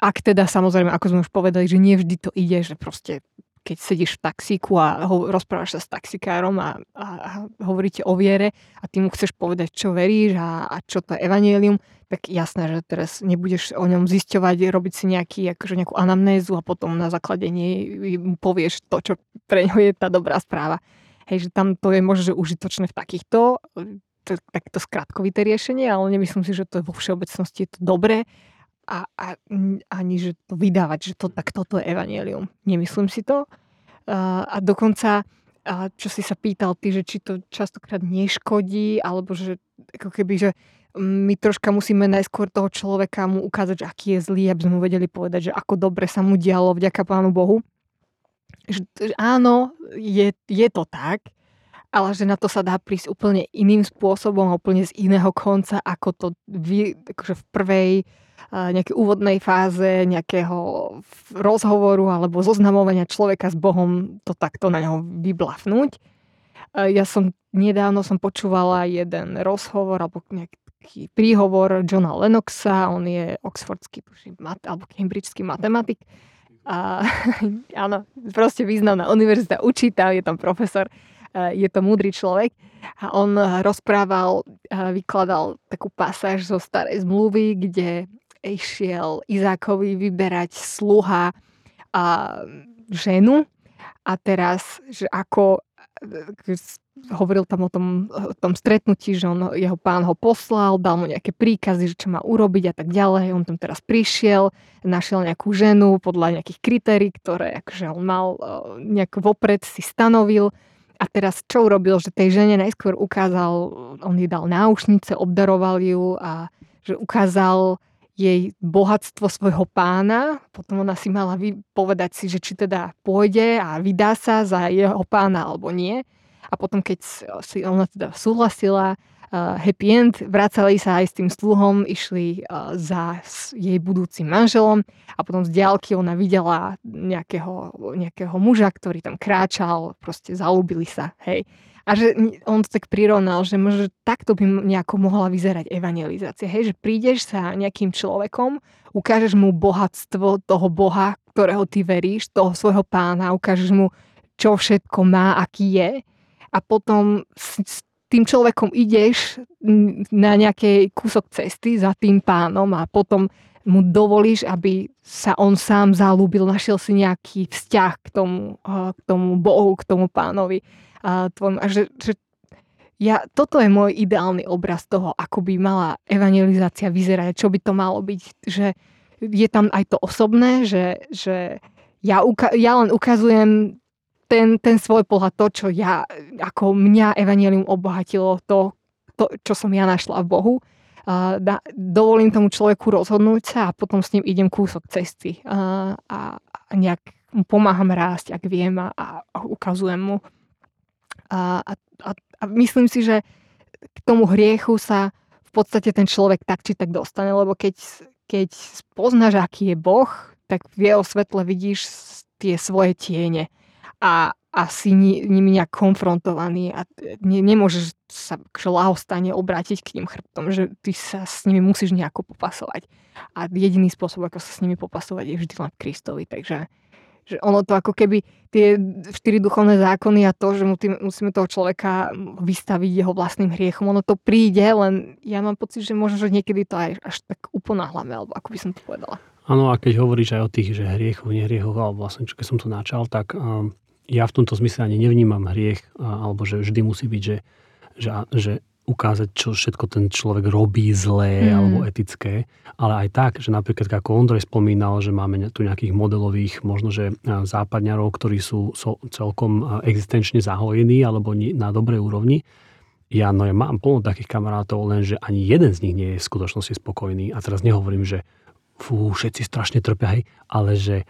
ak teda samozrejme, ako sme už povedali, že nie vždy to ide, že proste keď sedíš v taxíku a ho, rozprávaš sa s taxikárom a, a, a hovoríte o viere a ty mu chceš povedať, čo veríš a, a čo to je evanielium, tak jasné, že teraz nebudeš o ňom zisťovať, robiť si nejaký, akože nejakú anamnézu a potom na základe nej mu povieš to, čo pre ňo je tá dobrá správa. Hej, že tam to je možno, užitočné v takýchto, takto skratkovité riešenie, ale nemyslím si, že to je vo všeobecnosti je to dobré a, a ani, že vydávať, že to, tak toto je evanielium. Nemyslím si to. A, a dokonca, a čo si sa pýtal ty, že či to častokrát neškodí, alebo že ako keby, že my troška musíme najskôr toho človeka mu ukázať, že aký je zlý, aby sme mu vedeli povedať, že ako dobre sa mu dialo vďaka Pánu Bohu. Že, že áno, je, je to tak, ale že na to sa dá prísť úplne iným spôsobom, úplne z iného konca, ako to vy, akože v prvej nejakej úvodnej fáze nejakého rozhovoru alebo zoznamovania človeka s Bohom to takto na neho vyblafnúť. Ja som nedávno som počúvala jeden rozhovor alebo nejaký príhovor Johna Lennoxa, on je oxfordský, mat, alebo cambridgeský matematik. A, áno, proste významná univerzita, učí tam, je tam profesor, je to múdry človek. A on rozprával, vykladal takú pasáž zo starej zmluvy, kde išiel Izákovi vyberať sluha a ženu a teraz, že ako hovoril tam o tom, o tom stretnutí, že on, jeho pán ho poslal, dal mu nejaké príkazy, že čo má urobiť a tak ďalej. On tam teraz prišiel, našiel nejakú ženu podľa nejakých kritérií, ktoré akože on mal nejak vopred si stanovil. A teraz čo urobil, že tej žene najskôr ukázal, on jej dal náušnice, obdaroval ju a že ukázal jej bohatstvo svojho pána, potom ona si mala povedať si, že či teda pôjde a vydá sa za jeho pána alebo nie. A potom, keď si ona teda súhlasila, happy end, vracali sa aj s tým sluhom, išli uh, za jej budúcim manželom a potom z diálky ona videla nejakého, nejakého muža, ktorý tam kráčal, proste zalúbili sa, hej. A že on to tak prirovnal, že možno takto by nejako mohla vyzerať evangelizácia. Hej, že prídeš sa nejakým človekom, ukážeš mu bohatstvo toho Boha, ktorého ty veríš, toho svojho pána, ukážeš mu, čo všetko má, aký je a potom s tým človekom ideš na nejaký kúsok cesty za tým pánom a potom mu dovolíš, aby sa on sám zalúbil, našiel si nejaký vzťah k tomu, k tomu Bohu, k tomu pánovi. A, tvojom, a že, že ja, toto je môj ideálny obraz toho, ako by mala evangelizácia vyzerať, čo by to malo byť, že je tam aj to osobné, že, že ja, uka- ja len ukazujem ten, ten svoj pohľad, to, čo ja, ako mňa evangelium obohatilo, to, to, čo som ja našla v Bohu. A da, dovolím tomu človeku rozhodnúť sa a potom s ním idem kúsok cesty. A, a, a nejak mu pomáham rásť, ak viem a, a ukazujem mu. A, a, a myslím si, že k tomu hriechu sa v podstate ten človek tak či tak dostane, lebo keď, keď poznáš, aký je Boh, tak v jeho svetle vidíš tie svoje tiene a, a si ni, nimi nejak konfrontovaný a ne, nemôžeš sa k lahostane obrátiť k ním chrbtom, že ty sa s nimi musíš nejako popasovať. A jediný spôsob, ako sa s nimi popasovať, je vždy len Kristovi. Takže že ono to ako keby tie štyri duchovné zákony a to, že musíme toho človeka vystaviť jeho vlastným hriechom, ono to príde, len ja mám pocit, že možno, že niekedy to aj až tak uponáhlame, alebo ako by som to povedala. Áno, a keď hovoríš aj o tých, že hriechoch, nehriechoch, alebo vlastne, čo keď som to načal, tak um, ja v tomto zmysle ani nevnímam hriech, alebo že vždy musí byť, že, že, že ukázať, čo všetko ten človek robí zlé mm. alebo etické, ale aj tak, že napríklad ako Ondrej spomínal, že máme tu nejakých modelových možno, že západňarov, ktorí sú, celkom existenčne zahojení alebo na dobrej úrovni. Ja, no ja mám plno takých kamarátov, len že ani jeden z nich nie je v skutočnosti spokojný. A teraz nehovorím, že fú, všetci strašne trpia, hej, ale že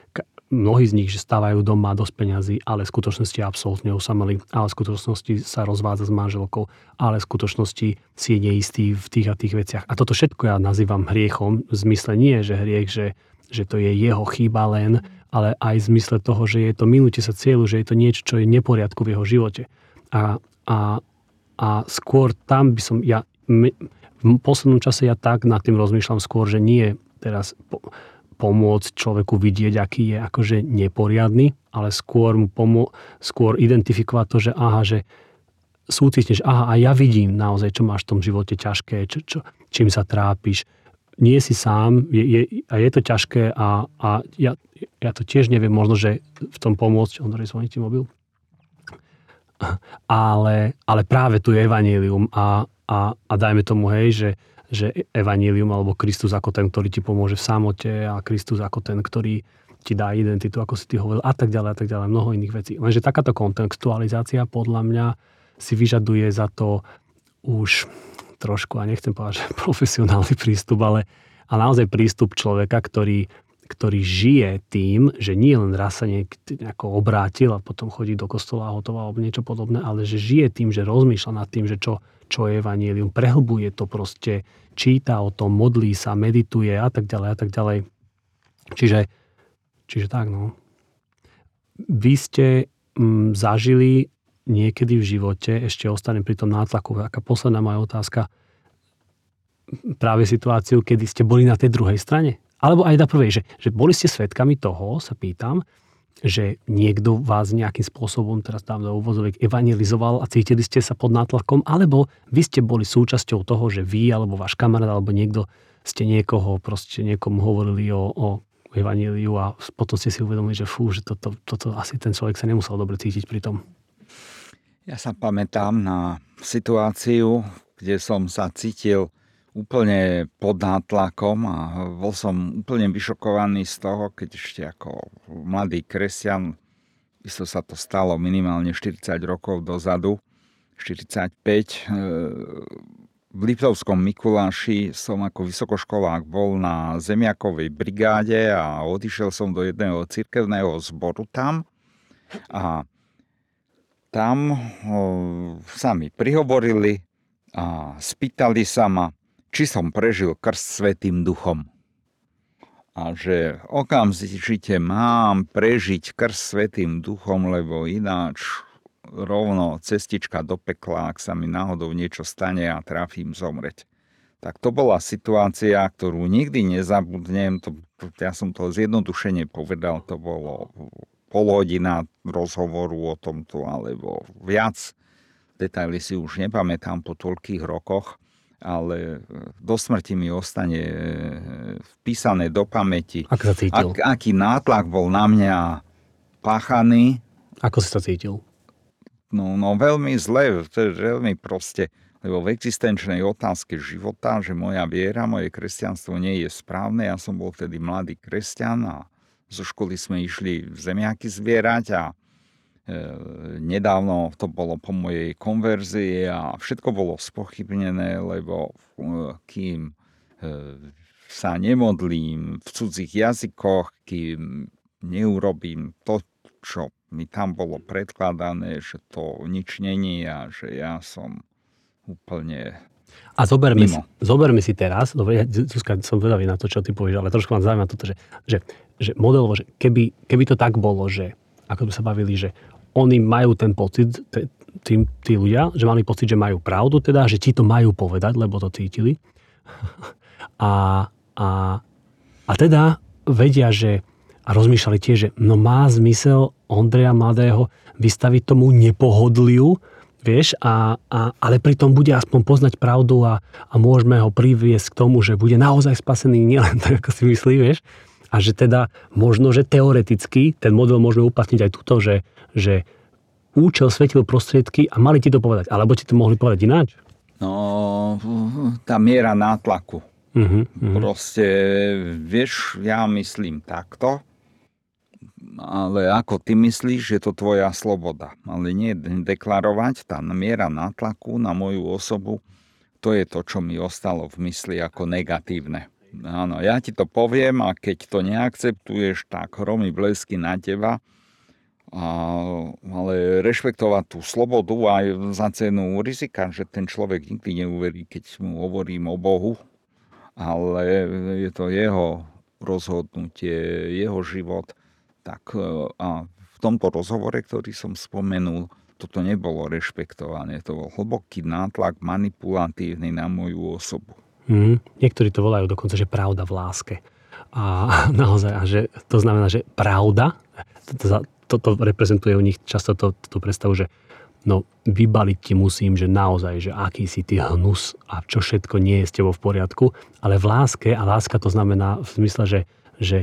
mnohí z nich, že stávajú doma dosť peňazí, ale v skutočnosti absolútne osamelí, ale v skutočnosti sa rozvádza s manželkou, ale v skutočnosti si je neistý v tých a tých veciach. A toto všetko ja nazývam hriechom, v zmysle nie, že hriech, že, že to je jeho chyba len, ale aj v zmysle toho, že je to minúte sa cieľu, že je to niečo, čo je neporiadku v jeho živote. A, a, a skôr tam by som, ja v poslednom čase ja tak nad tým rozmýšľam skôr, že nie teraz pomôcť človeku vidieť, aký je akože neporiadny, ale skôr mu pomô- skôr identifikovať to, že aha, že súcitneš, aha, a ja vidím naozaj, čo máš v tom živote ťažké, čo, čo, čím sa trápiš. Nie si sám je, je, a je to ťažké a, a ja, ja to tiež neviem, možno, že v tom pomôcť, on zvoní ti mobil, ale, ale práve tu je evanílium a, a, a dajme tomu, hej, že, že evanílium alebo Kristus ako ten, ktorý ti pomôže v samote a Kristus ako ten, ktorý ti dá identitu, ako si ty hovoril a tak ďalej a tak ďalej, mnoho iných vecí. Lenže takáto kontextualizácia podľa mňa si vyžaduje za to už trošku, a nechcem povedať, že profesionálny prístup, ale, ale naozaj prístup človeka, ktorý, ktorý žije tým, že nie len raz sa nejako obrátil a potom chodí do kostola a hotovo alebo niečo podobné, ale že žije tým, že rozmýšľa nad tým, že čo, čo je evanílium, prehlbuje to proste, číta o tom, modlí sa, medituje a tak ďalej a tak ďalej. Čiže, čiže tak, no. Vy ste mm, zažili niekedy v živote, ešte ostanem pri tom nátlaku, aká posledná moja otázka, práve situáciu, kedy ste boli na tej druhej strane? Alebo aj na prvej, že, že boli ste svetkami toho, sa pýtam, že niekto vás nejakým spôsobom, teraz dám do úvozovek, evangelizoval a cítili ste sa pod nátlakom, alebo vy ste boli súčasťou toho, že vy, alebo váš kamarát, alebo niekto ste niekoho, proste niekomu hovorili o, o evaníliu a potom ste si uvedomili, že fú, že toto, toto asi ten človek sa nemusel dobre cítiť pri tom. Ja sa pamätám na situáciu, kde som sa cítil úplne pod nátlakom a bol som úplne vyšokovaný z toho, keď ešte ako mladý kresťan, isto sa to stalo minimálne 40 rokov dozadu, 45, e, v Liptovskom Mikuláši som ako vysokoškolák bol na zemiakovej brigáde a odišiel som do jedného cirkevného zboru tam a tam sa mi prihovorili a spýtali sa ma, či som prežil krst Svetým duchom. A že okamžite mám prežiť krst Svetým duchom, lebo ináč rovno cestička do pekla, ak sa mi náhodou niečo stane a trafím zomreť. Tak to bola situácia, ktorú nikdy nezabudnem. To, ja som to zjednodušene povedal, to bolo pol hodina rozhovoru o tomto, alebo viac. Detaily si už nepamätám po toľkých rokoch, ale do smrti mi ostane e, vpísané do pamäti. Ako sa cítil? Ak, aký nátlak bol na mňa páchaný. Ako si sa cítil? No, no veľmi zle, veľmi proste, lebo v existenčnej otázke života, že moja viera, moje kresťanstvo nie je správne. Ja som bol vtedy mladý kresťan a zo školy sme išli zemiaky zbierať a e, nedávno to bolo po mojej konverzii a všetko bolo spochybnené, lebo e, kým e, sa nemodlím v cudzích jazykoch, kým neurobím to, čo mi tam bolo predkladané, že to nič není a že ja som úplne a zoberme si, zoberme si teraz, dobre, ja, Zuzka, som vedavý na to, čo ty povieš, ale trošku ma zaujíma toto, že, že, že modelovo, že keby, keby to tak bolo, že ako sme sa bavili, že oni majú ten pocit, tí, tí ľudia, že mali pocit, že majú pravdu, teda, že ti to majú povedať, lebo to cítili. A, a, a teda vedia, že a rozmýšľali tiež, že no má zmysel Ondreja Mladého vystaviť tomu nepohodliu, Vieš, a, a, ale pritom bude aspoň poznať pravdu a, a môžeme ho priviesť k tomu, že bude naozaj spasený nielen tak, ako si myslí, vieš. A že teda možno, že teoreticky ten model môžeme uplatniť aj tuto, že, že účel svetil prostriedky a mali ti to povedať. Alebo ti to mohli povedať ináč? No, tá miera nátlaku. Uh-huh, uh-huh. Proste, vieš, ja myslím takto, ale ako ty myslíš, je to tvoja sloboda. Ale nie deklarovať, tá miera nátlaku na moju osobu, to je to, čo mi ostalo v mysli ako negatívne. Áno, ja ti to poviem a keď to neakceptuješ, tak hromy blesky na teba. A, ale rešpektovať tú slobodu aj za cenu rizika, že ten človek nikdy neuverí, keď mu hovorím o Bohu, ale je to jeho rozhodnutie, jeho život tak e, a v tomto rozhovore, ktorý som spomenul, toto nebolo rešpektované. To bol hlboký nátlak manipulatívny na moju osobu. Mm, niektorí to volajú dokonca, že pravda v láske. A naozaj, a že to znamená, že pravda, toto to, to reprezentuje u nich často to, to predstavu, že no vybaliť ti musím, že naozaj, že aký si ty hnus a čo všetko nie je s tebou v poriadku, ale v láske, a láska to znamená v zmysle, že, že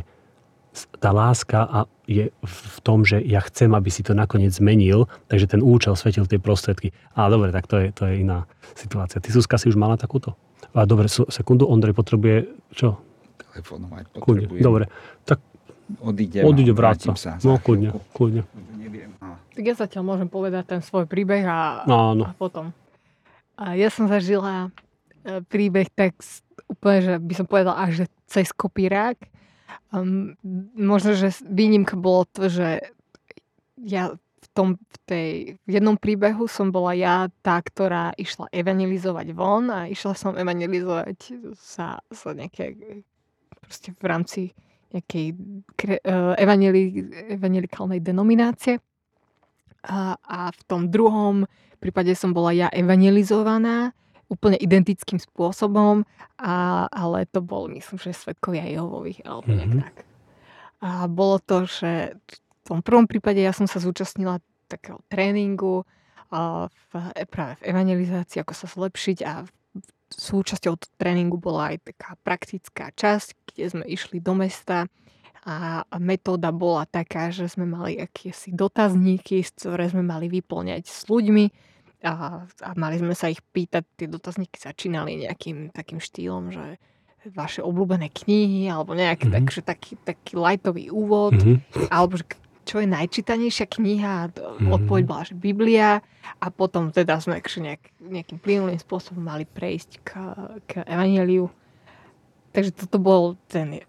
tá láska a je v tom, že ja chcem, aby si to nakoniec zmenil, takže ten účel svetil tie prostriedky. Ale dobre, tak to je, to je iná situácia. Ty, Suska, si už mala takúto? A dobre, sekundu, Ondrej potrebuje čo? Telefonovať potrebujem. Dobre, tak odídem, odíde, vráca. sa. No, kľudne, kľudne. Tak ja zatiaľ môžem povedať ten svoj príbeh a, Áno. a potom. A ja som zažila e, príbeh tak úplne, že by som povedala až že cez kopírák Um, možno, že výnimka bolo to, že ja v, tom, v, tej, v jednom príbehu som bola ja tá, ktorá išla evangelizovať von a išla som evangelizovať sa, sa nejaké proste v rámci nejakej uh, evangeli, evangelikálnej denominácie. A, a v tom druhom prípade som bola ja evangelizovaná úplne identickým spôsobom, a, ale to bol, myslím, že svetkovia Jehovových alebo mm-hmm. tak. A bolo to, že tom prvom prípade ja som sa zúčastnila takého tréningu v, práve v evangelizácii, ako sa zlepšiť a súčasťou tréningu bola aj taká praktická časť, kde sme išli do mesta a metóda bola taká, že sme mali akési dotazníky, ktoré sme mali vyplňať s ľuďmi a, a mali sme sa ich pýtať, tie dotazníky začínali nejakým takým štýlom, že vaše obľúbené knihy alebo nejaký mm-hmm. takže taký, taký lightový úvod mm-hmm. alebo že čo je najčítanejšia kniha mm-hmm. odpoveď bola, že Biblia a potom teda sme nejak, nejakým plynulým spôsobom mali prejsť k, k Evangeliu. Takže toto bol ten,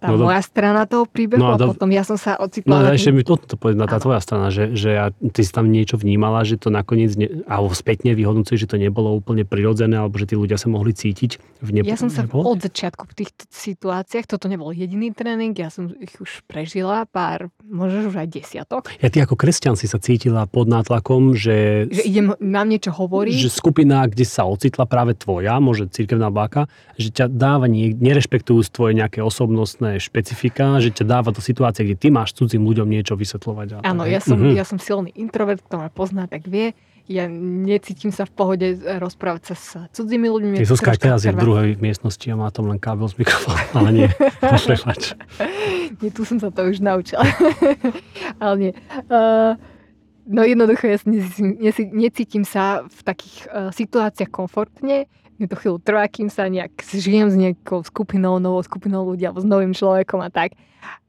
tá no, moja strana toho príbehu no, a, do... potom ja som sa ocitla... No a ešte mi toto povedať na tá tvoja strana, že, že ja, ty si tam niečo vnímala, že to nakoniec, ne, alebo spätne vyhodnocuje, že to nebolo úplne prirodzené, alebo že tí ľudia sa mohli cítiť v nebo... Ja som sa nebolo? od začiatku v týchto situáciách, toto nebol jediný tréning, ja som ich už prežila pár, možno už aj desiatok. Ja ty ako kresťan si sa cítila pod nátlakom, že... Že idem nám niečo hovoriť. Že skupina, kde sa ocitla práve tvoja, môže církevná báka, že ťa dáva, nie, nerešpektujú tvoje nejaké osobnostné iné špecifika, že ťa dáva do situácie, kde ty máš cudzím ľuďom niečo vysvetľovať. Áno, ja som, mm-hmm. ja som silný introvert, kto ma pozná, tak vie. Ja necítim sa v pohode rozprávať sa s cudzími ľuďmi. Je Zuzka teraz je v druhej miestnosti a má tam len kábel z mikrofónu, ale nie, prepač. nie, tu som sa to už naučila. ale nie. Uh, no jednoducho, ja necítim, necítim sa v takých uh, situáciách komfortne mi to chvíľu trvá, kým sa nejak žijem s nejakou skupinou, novou skupinou ľudí alebo s novým človekom a tak.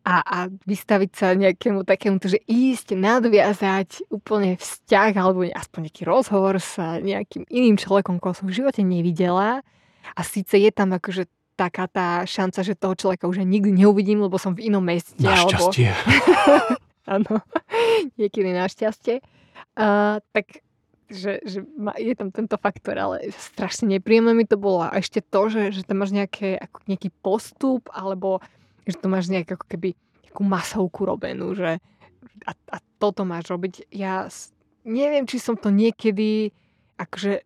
A, a vystaviť sa nejakému takému, že ísť, nadviazať úplne vzťah alebo aspoň nejaký rozhovor s nejakým iným človekom, koho som v živote nevidela. A síce je tam akože taká tá šanca, že toho človeka už nikdy neuvidím, lebo som v inom meste. Našťastie. Alebo... Áno, niekedy našťastie. Uh, tak že, že je tam tento faktor, ale strašne nepríjemné mi to bolo. A ešte to, že, že tam máš nejaké, ako nejaký postup, alebo že to máš nejak ako keby nejakú masovku robenú, že a, a toto máš robiť. Ja neviem, či som to niekedy, akože,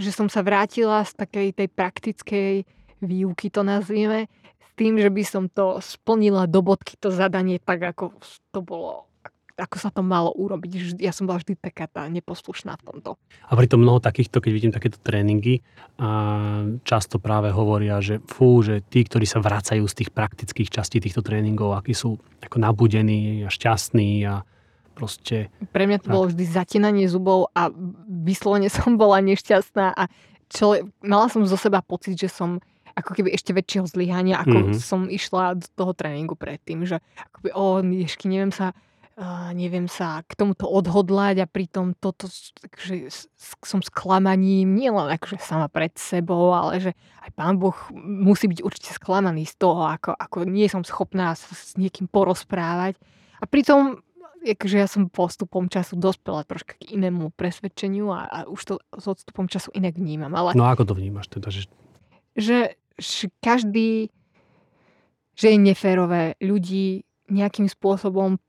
že som sa vrátila z takej tej praktickej výuky, to nazvieme, s tým, že by som to splnila do bodky, to zadanie tak, ako to bolo ako sa to malo urobiť. Ja som bola vždy taká tá neposlušná v tomto. A pritom mnoho takýchto, keď vidím takéto tréningy, a často práve hovoria, že fú, že tí, ktorí sa vracajú z tých praktických častí týchto tréningov, akí sú ako nabudení a šťastní a proste... Pre mňa to tak. bolo vždy zatinanie zubov a vyslovene som bola nešťastná a čo, mala som zo seba pocit, že som ako keby ešte väčšieho zlyhania, ako mm-hmm. som išla do toho tréningu predtým, že akoby, o, ježky, neviem sa uh, neviem sa k tomuto odhodlať a pritom toto, že som sklamaním, nielen akože sama pred sebou, ale že aj pán Boh musí byť určite sklamaný z toho, ako, ako nie som schopná sa s niekým porozprávať. A pritom akože ja som postupom času dospela troška k inému presvedčeniu a, a už to s odstupom času inak vnímam. Ale, no ako to vnímaš teda? Že, že, že každý, že je neférové ľudí nejakým spôsobom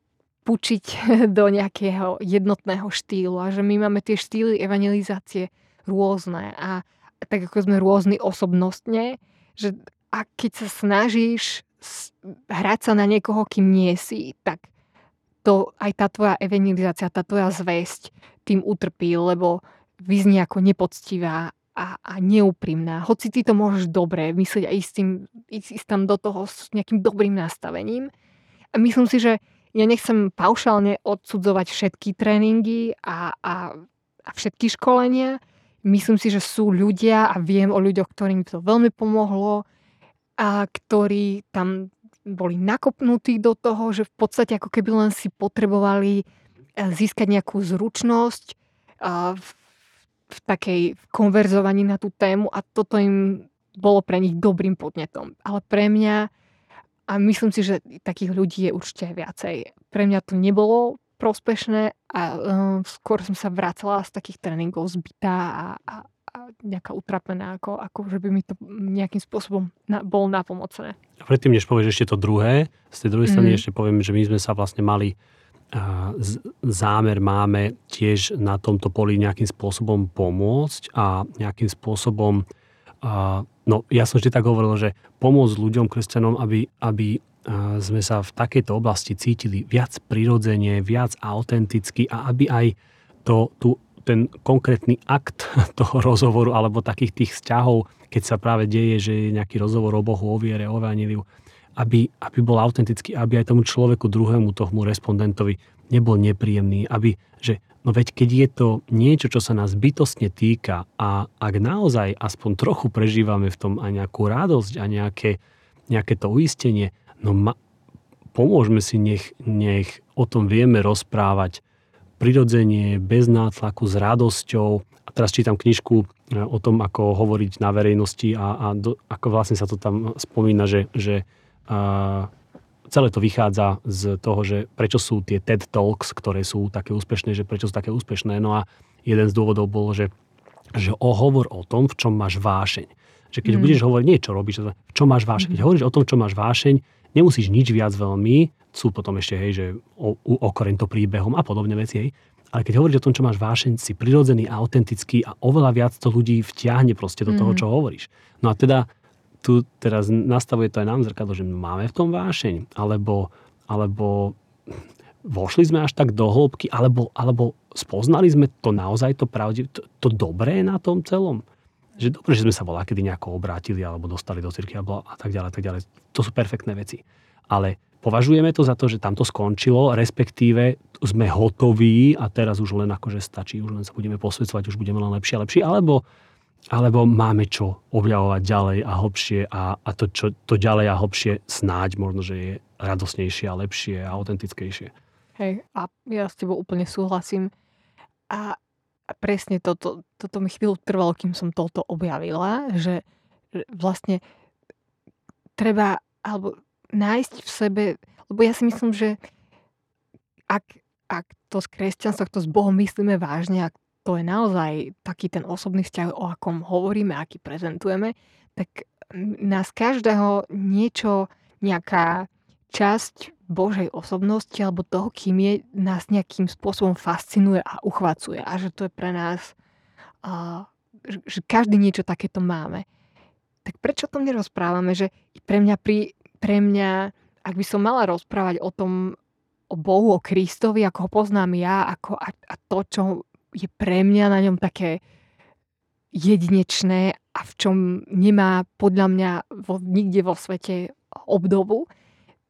pučiť do nejakého jednotného štýlu a že my máme tie štýly evangelizácie rôzne a tak ako sme rôzni osobnostne, že a keď sa snažíš hrať sa na niekoho, kým nie si, tak to aj tá tvoja evangelizácia, tá tvoja zväzť tým utrpí, lebo vyznie ako nepoctivá a, a neúprimná. Hoci ty to môžeš dobre myslieť a ísť, tým, ísť, tam do toho s nejakým dobrým nastavením. A myslím si, že ja nechcem paušálne odsudzovať všetky tréningy a, a, a všetky školenia. Myslím si, že sú ľudia a viem o ľuďoch, ktorým to veľmi pomohlo a ktorí tam boli nakopnutí do toho, že v podstate ako keby len si potrebovali eh, získať nejakú zručnosť v, v takej konverzovaní na tú tému a toto im bolo pre nich dobrým podnetom. Ale pre mňa a myslím si, že takých ľudí je určite viacej. Pre mňa to nebolo prospešné a um, skôr som sa vracala z takých tréningov zbytá a, a, a nejaká utrapená, ako, ako že by mi to nejakým spôsobom na, bolo napomocné. A predtým, než povieš ešte to druhé, z tej druhej strany mm. ešte poviem, že my sme sa vlastne mali zámer máme tiež na tomto poli nejakým spôsobom pomôcť a nejakým spôsobom no ja som vždy tak hovoril, že pomôcť ľuďom, kresťanom, aby, aby sme sa v takejto oblasti cítili viac prirodzene, viac autenticky a aby aj to, tu, ten konkrétny akt toho rozhovoru alebo takých tých vzťahov, keď sa práve deje, že je nejaký rozhovor o Bohu, o viere, o Evangeliu, aby, aby bol autentický, aby aj tomu človeku druhému, tomu respondentovi nebol nepríjemný, aby, že no veď keď je to niečo, čo sa nás bytostne týka a ak naozaj aspoň trochu prežívame v tom aj nejakú radosť a nejaké, nejaké to uistenie, no ma, pomôžme si, nech, nech o tom vieme rozprávať prirodzenie, bez nátlaku, s radosťou. A teraz čítam knižku e, o tom, ako hovoriť na verejnosti a, a do, ako vlastne sa to tam spomína, že, že a, celé to vychádza z toho, že prečo sú tie TED Talks, ktoré sú také úspešné, že prečo sú také úspešné. No a jeden z dôvodov bol, že, že o hovor o tom, v čom máš vášeň. Že keď mm. budeš hovoriť, nie čo robíš, v čom máš vášeň. Keď mm. hovoríš o tom, čo máš vášeň, nemusíš nič viac veľmi, sú potom ešte, hej, že o, okoreň to príbehom a podobne veci, hej. Ale keď hovoríš o tom, čo máš vášeň, si prirodzený a autentický a oveľa viac to ľudí vtiahne proste do toho, mhm. čo hovoríš. No a teda tu teraz nastavuje to aj nám zrkadlo, že máme v tom vášeň, alebo, alebo vošli sme až tak do hĺbky, alebo, alebo spoznali sme to naozaj to pravde, to, to dobré na tom celom. Že dobre, že sme sa volá, kedy nejako obrátili, alebo dostali do cirky a tak ďalej, tak ďalej. To sú perfektné veci. Ale Považujeme to za to, že tam to skončilo, respektíve sme hotoví a teraz už len akože stačí, už len sa budeme posvedcovať, už budeme len lepšie a lepšie, alebo, alebo máme čo objavovať ďalej a hlbšie a, a to, čo, to ďalej a hlbšie snáď možno, že je radosnejšie a lepšie a autentickejšie. Hej, a ja s tebou úplne súhlasím. A, presne toto, toto mi chvíľu trvalo, kým som toto objavila, že, vlastne treba, alebo nájsť v sebe, lebo ja si myslím, že ak, ak to s kresťanstvom, to s Bohom myslíme vážne, ak to je naozaj taký ten osobný vzťah, o akom hovoríme, aký prezentujeme, tak nás každého niečo, nejaká časť Božej osobnosti alebo toho, kým je, nás nejakým spôsobom fascinuje a uchvacuje. A že to je pre nás, uh, že, každý niečo takéto máme. Tak prečo o tom nerozprávame? Že pre mňa pri pre mňa, ak by som mala rozprávať o tom, o Bohu, o Kristovi, ako ho poznám ja, ako a, a to, čo je pre mňa na ňom také jedinečné a v čom nemá podľa mňa vo, nikde vo svete obdobu.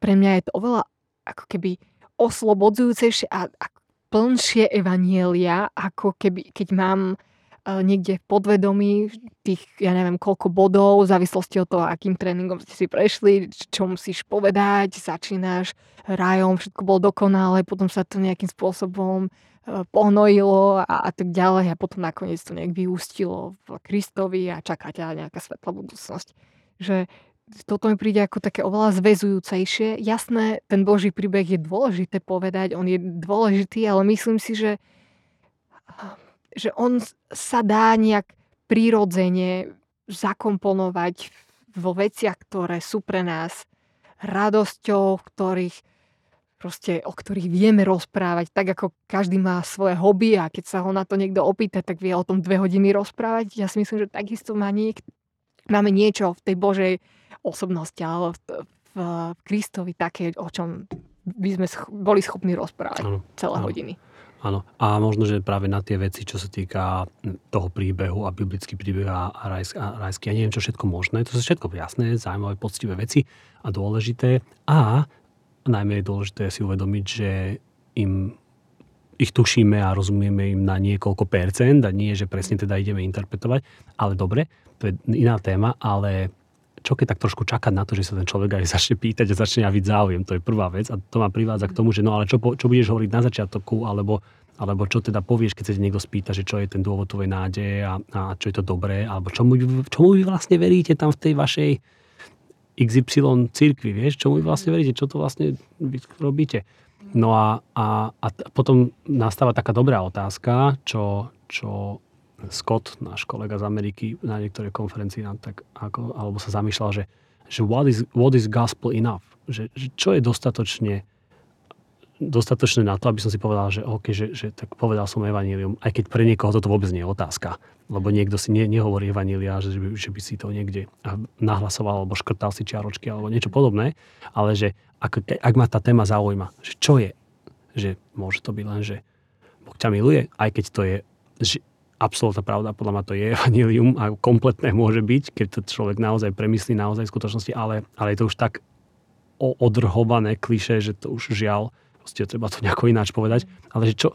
Pre mňa je to oveľa ako keby oslobodzujúcejšie a, a plnšie evanielia, ako keby, keď mám E, niekde v podvedomí tých, ja neviem, koľko bodov, v závislosti od toho, akým tréningom ste si prešli, čo musíš povedať, začínaš rajom, všetko bolo dokonalé, potom sa to nejakým spôsobom pohnojilo a, a tak ďalej a potom nakoniec to nejak vyústilo v Kristovi a čaká ťa nejaká svetlá budúcnosť. Že toto mi príde ako také oveľa zväzujúcejšie. Jasné, ten Boží príbeh je dôležité povedať, on je dôležitý, ale myslím si, že že on sa dá nejak prirodzene zakomponovať vo veciach, ktoré sú pre nás radosťou, ktorých proste, o ktorých vieme rozprávať, tak ako každý má svoje hobby a keď sa ho na to niekto opýta, tak vie o tom dve hodiny rozprávať. Ja si myslím, že takisto má niek- máme niečo v tej Božej osobnosti alebo v, v, v Kristovi také, o čom by sme sch- boli schopní rozprávať ano, celé ano. hodiny. Áno. A možno, že práve na tie veci, čo sa týka toho príbehu a biblický príbeh a, rajsk, a rajský, ja neviem, čo všetko možné, to sú všetko jasné, zaujímavé, poctivé veci a dôležité. A najmä je dôležité si uvedomiť, že im ich tušíme a rozumieme im na niekoľko percent a nie, že presne teda ideme interpretovať. Ale dobre, to je iná téma, ale čo keď tak trošku čakať na to, že sa ten človek aj začne pýtať a začne javiť záujem. To je prvá vec a to ma privádza k tomu, že no ale čo, čo budeš hovoriť na začiatku alebo, alebo čo teda povieš, keď sa niekto spýta, že čo je ten dôvod tvojej nádeje a, a čo je to dobré, alebo čomu, čomu vy vlastne veríte tam v tej vašej XY cirkvi, vieš, čomu vy vlastne veríte, čo to vlastne robíte. No a, a, a potom nastáva taká dobrá otázka, čo, čo Scott, náš kolega z Ameriky, na niektorej konferencii nám tak ako, alebo sa zamýšľal, že, že what, is, what is gospel enough? Že, že čo je dostatočne dostatočné na to, aby som si povedal, že OK, že, že tak povedal som evanílium, aj keď pre niekoho toto vôbec nie je otázka. Lebo niekto si ne, nehovorí evanília, že, by, že by si to niekde nahlasoval, alebo škrtal si čiaročky, alebo niečo podobné, ale že ak, ak ma tá téma zaujíma, že čo je, že môže to byť len, že Boh ťa miluje, aj keď to je že absolútna pravda, podľa mňa to je evanilium a kompletné môže byť, keď to človek naozaj premyslí naozaj v skutočnosti, ale, ale je to už tak odrhované kliše, že to už žiaľ, proste treba to nejako ináč povedať, ale že čo,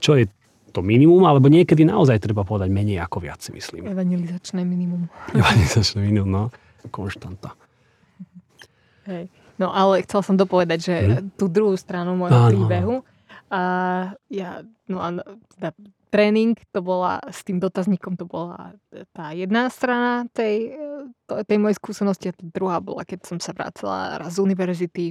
čo je to minimum, alebo niekedy naozaj treba povedať menej ako viac, si myslím. Evangelizačné minimum. Evangelizačné minimum, no. Konštanta. Hej. No ale chcel som dopovedať, že Mhm. tú druhú stranu môjho Áno, príbehu. A ja, no a teda tréning, to bola, s tým dotazníkom to bola tá jedna strana tej, to- tej mojej skúsenosti a tá druhá bola, keď som sa vracala raz z univerzity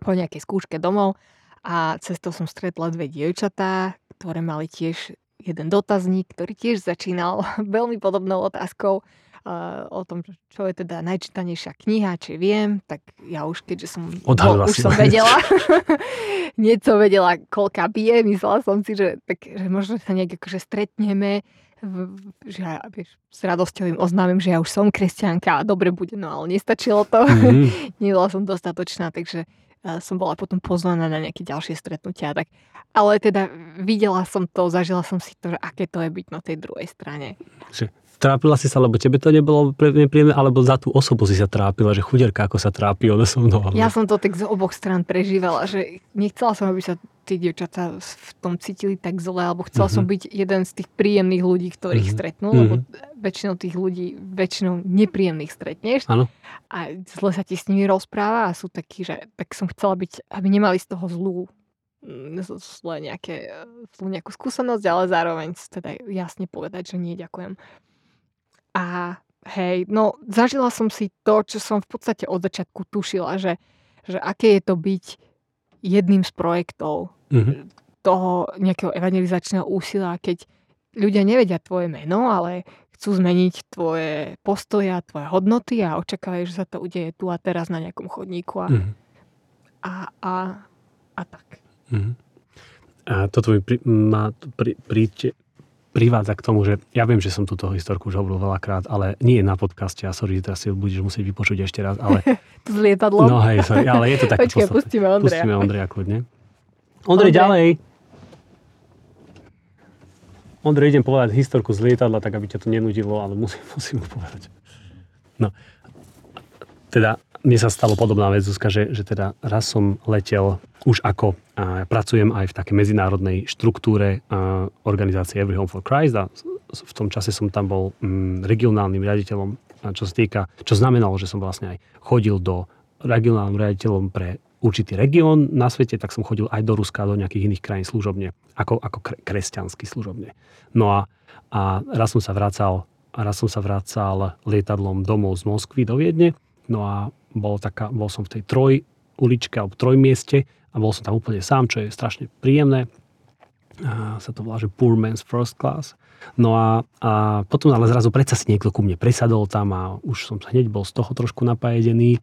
po nejakej skúške domov a cestou som stretla dve dievčatá, ktoré mali tiež jeden dotazník, ktorý tiež začínal veľmi podobnou otázkou uh, o tom, čo je teda najčítanejšia kniha, či viem, tak ja už, keďže som, Odhalila už si som vedela, nie som vedela, koľka bije, myslela som si, že, tak, že možno sa nejak akože stretneme, že ja, vieš, s radosťou im oznámim, že ja už som kresťanka a dobre bude, no ale nestačilo to, Mhm. nebola som dostatočná, takže som bola potom pozvaná na nejaké ďalšie stretnutia. Tak. Ale teda videla som to, zažila som si to, že aké to je byť na tej druhej strane. Trápila si sa, lebo tebe to nebolo nepríjemné, alebo za tú osobu si sa trápila, že chuderka, ako sa trápi ona so mnou. alebo- Ja som to tak z oboch strán prežívala, že nechcela som, aby sa tí dievčatá v tom cítili tak zle, alebo chcela som Mhm. byť jeden z tých príjemných ľudí, ktorých Mhm. stretnú, lebo väčšinou tých ľudí, väčšinou nepríjemných stretneš Áno. a zle sa ti s nimi rozpráva a sú takí, že tak som chcela byť, aby nemali z toho zlú mm, z- zlé nejaké, zlú nejakú skúsenosť, ale zároveň teda jasne povedať, že nie, ďakujem. A hej, no zažila som si to, čo som v podstate od začiatku tušila, že, že aké je to byť jedným z projektov Mhm. toho nejakého evangelizačného úsilia, keď ľudia nevedia tvoje meno, ale chcú zmeniť tvoje postoje a tvoje hodnoty a očakávajú, že sa to udeje tu a teraz na nejakom chodníku a, Mhm. a, a, a tak. Mhm. A toto mi pri, ma pri, pri, privádza k tomu, že ja viem, že som túto historku už hovoril veľakrát, ale nie je na podcaste a sorry, teraz si ju budeš musieť vypočuť ešte raz, ale S lietadlom. no hej, sorry, ale je to také Počkaj, podstatné. pustíme Ondreja. Pustíme Ondreja kľudne. Ondrej, Ondrej. ďalej. Ondrej, idem povedať historku z lietadla, tak aby ťa to nenudilo, ale musím, musím mu povedať. No, teda mne sa stalo podobná vec, Zuzka, že, že teda raz som letel už ako a, pracujem aj v takej medzinárodnej štruktúre a, organizácie Every Home for Christ a v tom čase som tam bol mm, regionálnym riaditeľom, a čo sa týka, čo znamenalo, že som vlastne aj chodil do regionálnym riaditeľom pre určitý región na svete, tak som chodil aj do Ruska do nejakých iných krajín služobne, ako, ako kre, kresťansky služobne. No a, a raz som sa vracal a raz som sa vracal lietadlom domov z Moskvy do Viedne, no a bol, taká, bol som v tej troj uličke alebo trojmieste a bol som tam úplne sám, čo je strašne príjemné. A sa to volá, že Poor Man's First Class. No a, a potom ale zrazu predsa si niekto ku mne presadol tam a už som hneď bol z toho trošku napájedený.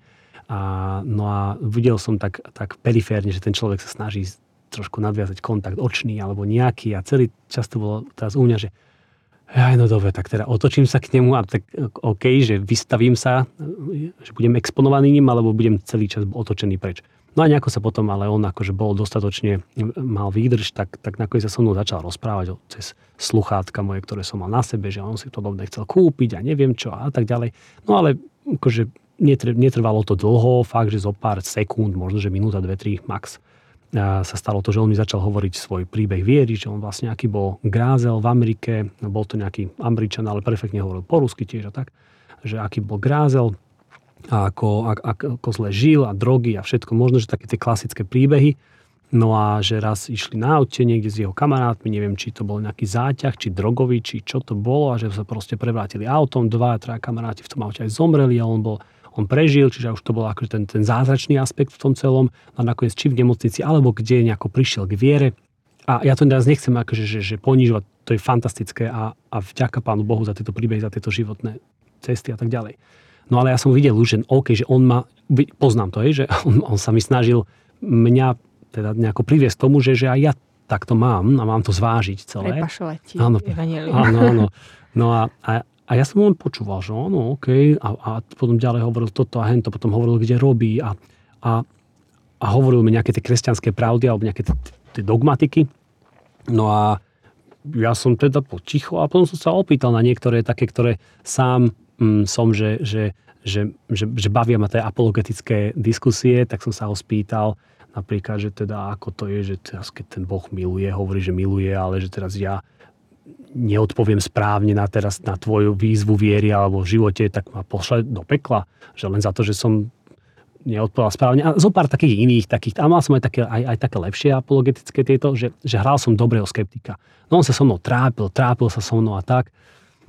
A, no a videl som tak, tak periférne, že ten človek sa snaží trošku nadviazať kontakt očný alebo nejaký a celý čas to bolo teraz u mňa, že aj no dobre, tak teda otočím sa k nemu a tak OK, že vystavím sa, že budem exponovaný ním, alebo budem celý čas otočený preč. No a nejako sa potom, ale on akože bol dostatočne, mal výdrž, tak, tak nakoniec sa so mnou začal rozprávať cez sluchátka moje, ktoré som mal na sebe, že on si to dobre chcel kúpiť a neviem čo a tak ďalej. No ale akože netr- netrvalo to dlho, fakt, že zo pár sekúnd, možno že minúta, dve, tri max sa stalo to, že on mi začal hovoriť svoj príbeh viery, že on vlastne aký bol grázel v Amerike, bol to nejaký Američan, ale perfektne hovoril po rusky tiež a tak, že aký bol grázel a ako, ak, ako zle žil a drogy a všetko možno, že také tie klasické príbehy. No a že raz išli na aute niekde s jeho kamarátmi, neviem, či to bol nejaký záťah, či drogový, či čo to bolo a že sa proste prevrátili autom, dva, traja kamaráti v tom aute aj zomreli a on bol on prežil, čiže už to bol akože ten, ten zázračný aspekt v tom celom a nakoniec či v nemocnici, alebo kde nejako prišiel k viere. A ja to teraz nechcem akože, že, že ponižovať, to je fantastické a, a vďaka Pánu Bohu za tieto príbehy, za tieto životné cesty a tak ďalej. No ale ja som videl už, že OK, že on ma, poznám to, že on, on sa mi snažil mňa teda nejako priviesť tomu, že, že aj ja takto mám a mám to zvážiť celé. Prepašovať ti Áno. Áno, áno. No a, a, a ja som len počúval, že áno, OK. A, a potom ďalej hovoril toto a hento, potom hovoril, kde robí a, a, a hovoril mi nejaké tie kresťanské pravdy alebo nejaké tie, dogmatiky. No a ja som teda poticho a potom som sa opýtal na niektoré také, ktoré sám mm, som, že, že, že, že, že bavia ma tie apologetické diskusie, tak som sa ho spýtal napríklad, že teda ako to je, že teraz keď ten Boh miluje, hovorí, že miluje, ale že teraz ja neodpoviem správne na teraz na tvoju výzvu viery alebo v živote, tak ma pošle do pekla. Že len za to, že som neodpovedal správne. A zo pár takých iných takých, a mal som aj také, aj, aj také lepšie apologetické tieto, že, že hral som dobrého skeptika. No on sa so mnou trápil, trápil sa so mnou a tak.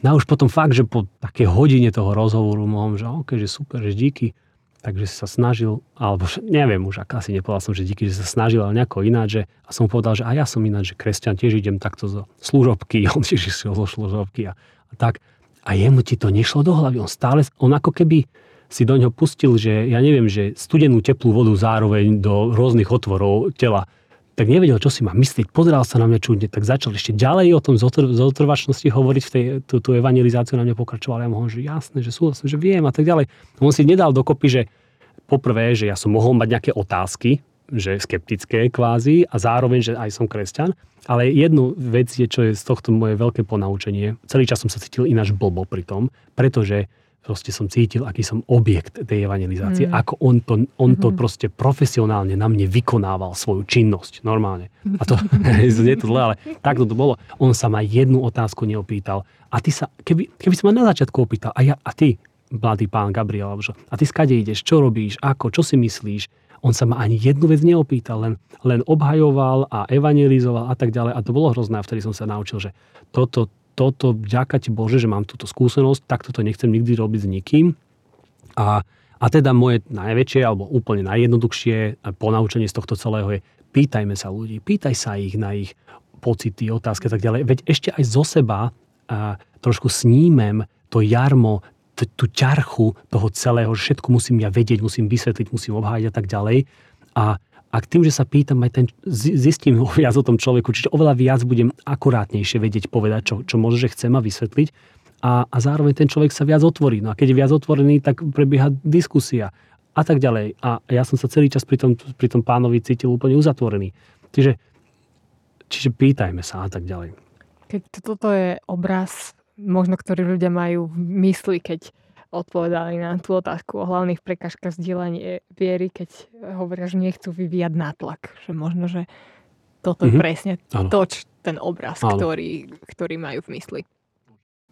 No a už potom fakt, že po také hodine toho rozhovoru mohom, že OK, že super, že díky. Takže sa snažil, alebo neviem už, ak asi nepovedal som, že díky, že sa snažil, ale nejako ináč, že, a som povedal, že a ja som ináč, že kresťan, tiež idem takto zo služobky, on tiež išiel zo služobky a, a tak. A jemu ti to nešlo do hlavy, on stále, on ako keby, si do ňoho pustil, že ja neviem, že studenú teplú vodu zároveň do rôznych otvorov tela, tak nevedel, čo si má myslieť, pozeral sa na mňa čudne, tak začal ešte ďalej o tom zotrvačnosti hovoriť, v tej, tú, tú evangelizáciu na mňa pokračoval. Ja mohol, že jasné, že súhlasím, že viem a tak ďalej. On si nedal dokopy, že poprvé, že ja som mohol mať nejaké otázky, že skeptické kvázi a zároveň, že aj som kresťan. Ale jednu vec je, čo je z tohto moje veľké ponaučenie. Celý čas som sa cítil ináč blbo pri tom, pretože proste som cítil, aký som objekt tej evangelizácie, mm. ako on to, on to mm. proste profesionálne na mne vykonával svoju činnosť, normálne. A to, nie to zle, ale takto to bolo. On sa ma jednu otázku neopýtal. A ty sa, keby, keby sa ma na začiatku opýtal, a ja, a ty, mladý pán Gabriel, a ty skade ideš, čo robíš, ako, čo si myslíš, on sa ma ani jednu vec neopýtal, len, len obhajoval a evangelizoval a tak ďalej. A to bolo hrozné, a vtedy som sa naučil, že toto, toto, vďaka ti Bože, že mám túto skúsenosť, takto to nechcem nikdy robiť s nikým. A, a teda moje najväčšie, alebo úplne najjednoduchšie ponaučenie z tohto celého je, pýtajme sa ľudí, pýtaj sa ich na ich pocity, otázky a tak ďalej. Veď ešte aj zo seba a, trošku snímem to jarmo, t- tú ťarchu toho celého, že všetko musím ja vedieť, musím vysvetliť, musím obhájiť a tak ďalej. A a tým, že sa pýtam, aj ten, zistím viac o tom človeku, čiže oveľa viac budem akurátnejšie vedieť povedať, čo, čo možno, že chcem a vysvetliť. A, a zároveň ten človek sa viac otvorí. No a keď je viac otvorený, tak prebieha diskusia a tak ďalej. A ja som sa celý čas pri tom, pri tom pánovi cítil úplne uzatvorený. Čiže, čiže pýtajme sa a tak ďalej. Keď toto je obraz, možno ktorý ľudia majú v mysli, keď odpovedali na tú otázku o hlavných prekažkách zdieľania viery, keď hovoria, že nechcú vyvíjať nátlak. Že možno, že toto mm-hmm. je mhm. presne ano. to, ten obraz, ktorý, ktorý majú v mysli.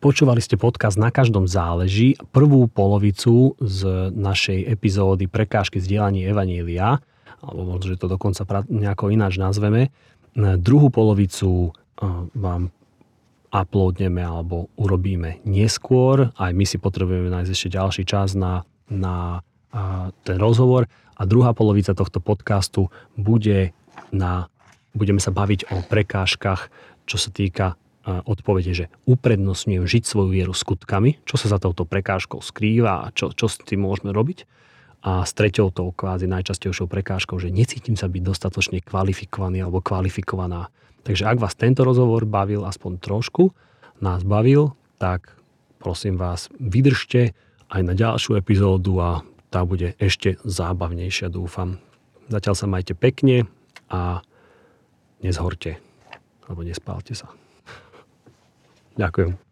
Počúvali ste podcast Na každom záleží, prvú polovicu z našej epizódy Prekážky zdieľania Evanília, alebo možno, že to dokonca nejako ináč nazveme. Druhú polovicu vám uploadneme alebo urobíme neskôr. Aj my si potrebujeme nájsť ešte ďalší čas na, na a, ten rozhovor. A druhá polovica tohto podcastu bude na, budeme sa baviť o prekážkach, čo sa týka odpovede, že uprednostňujem žiť svoju vieru skutkami, čo sa za touto prekážkou skrýva a čo, čo s tým môžeme robiť. A s treťou tou kvázi najčastejšou prekážkou, že necítim sa byť dostatočne kvalifikovaný alebo kvalifikovaná Takže ak vás tento rozhovor bavil aspoň trošku, nás bavil, tak prosím vás, vydržte aj na ďalšiu epizódu a tá bude ešte zábavnejšia, dúfam. Zatiaľ sa majte pekne a nezhorte, alebo nespálte sa. Ďakujem.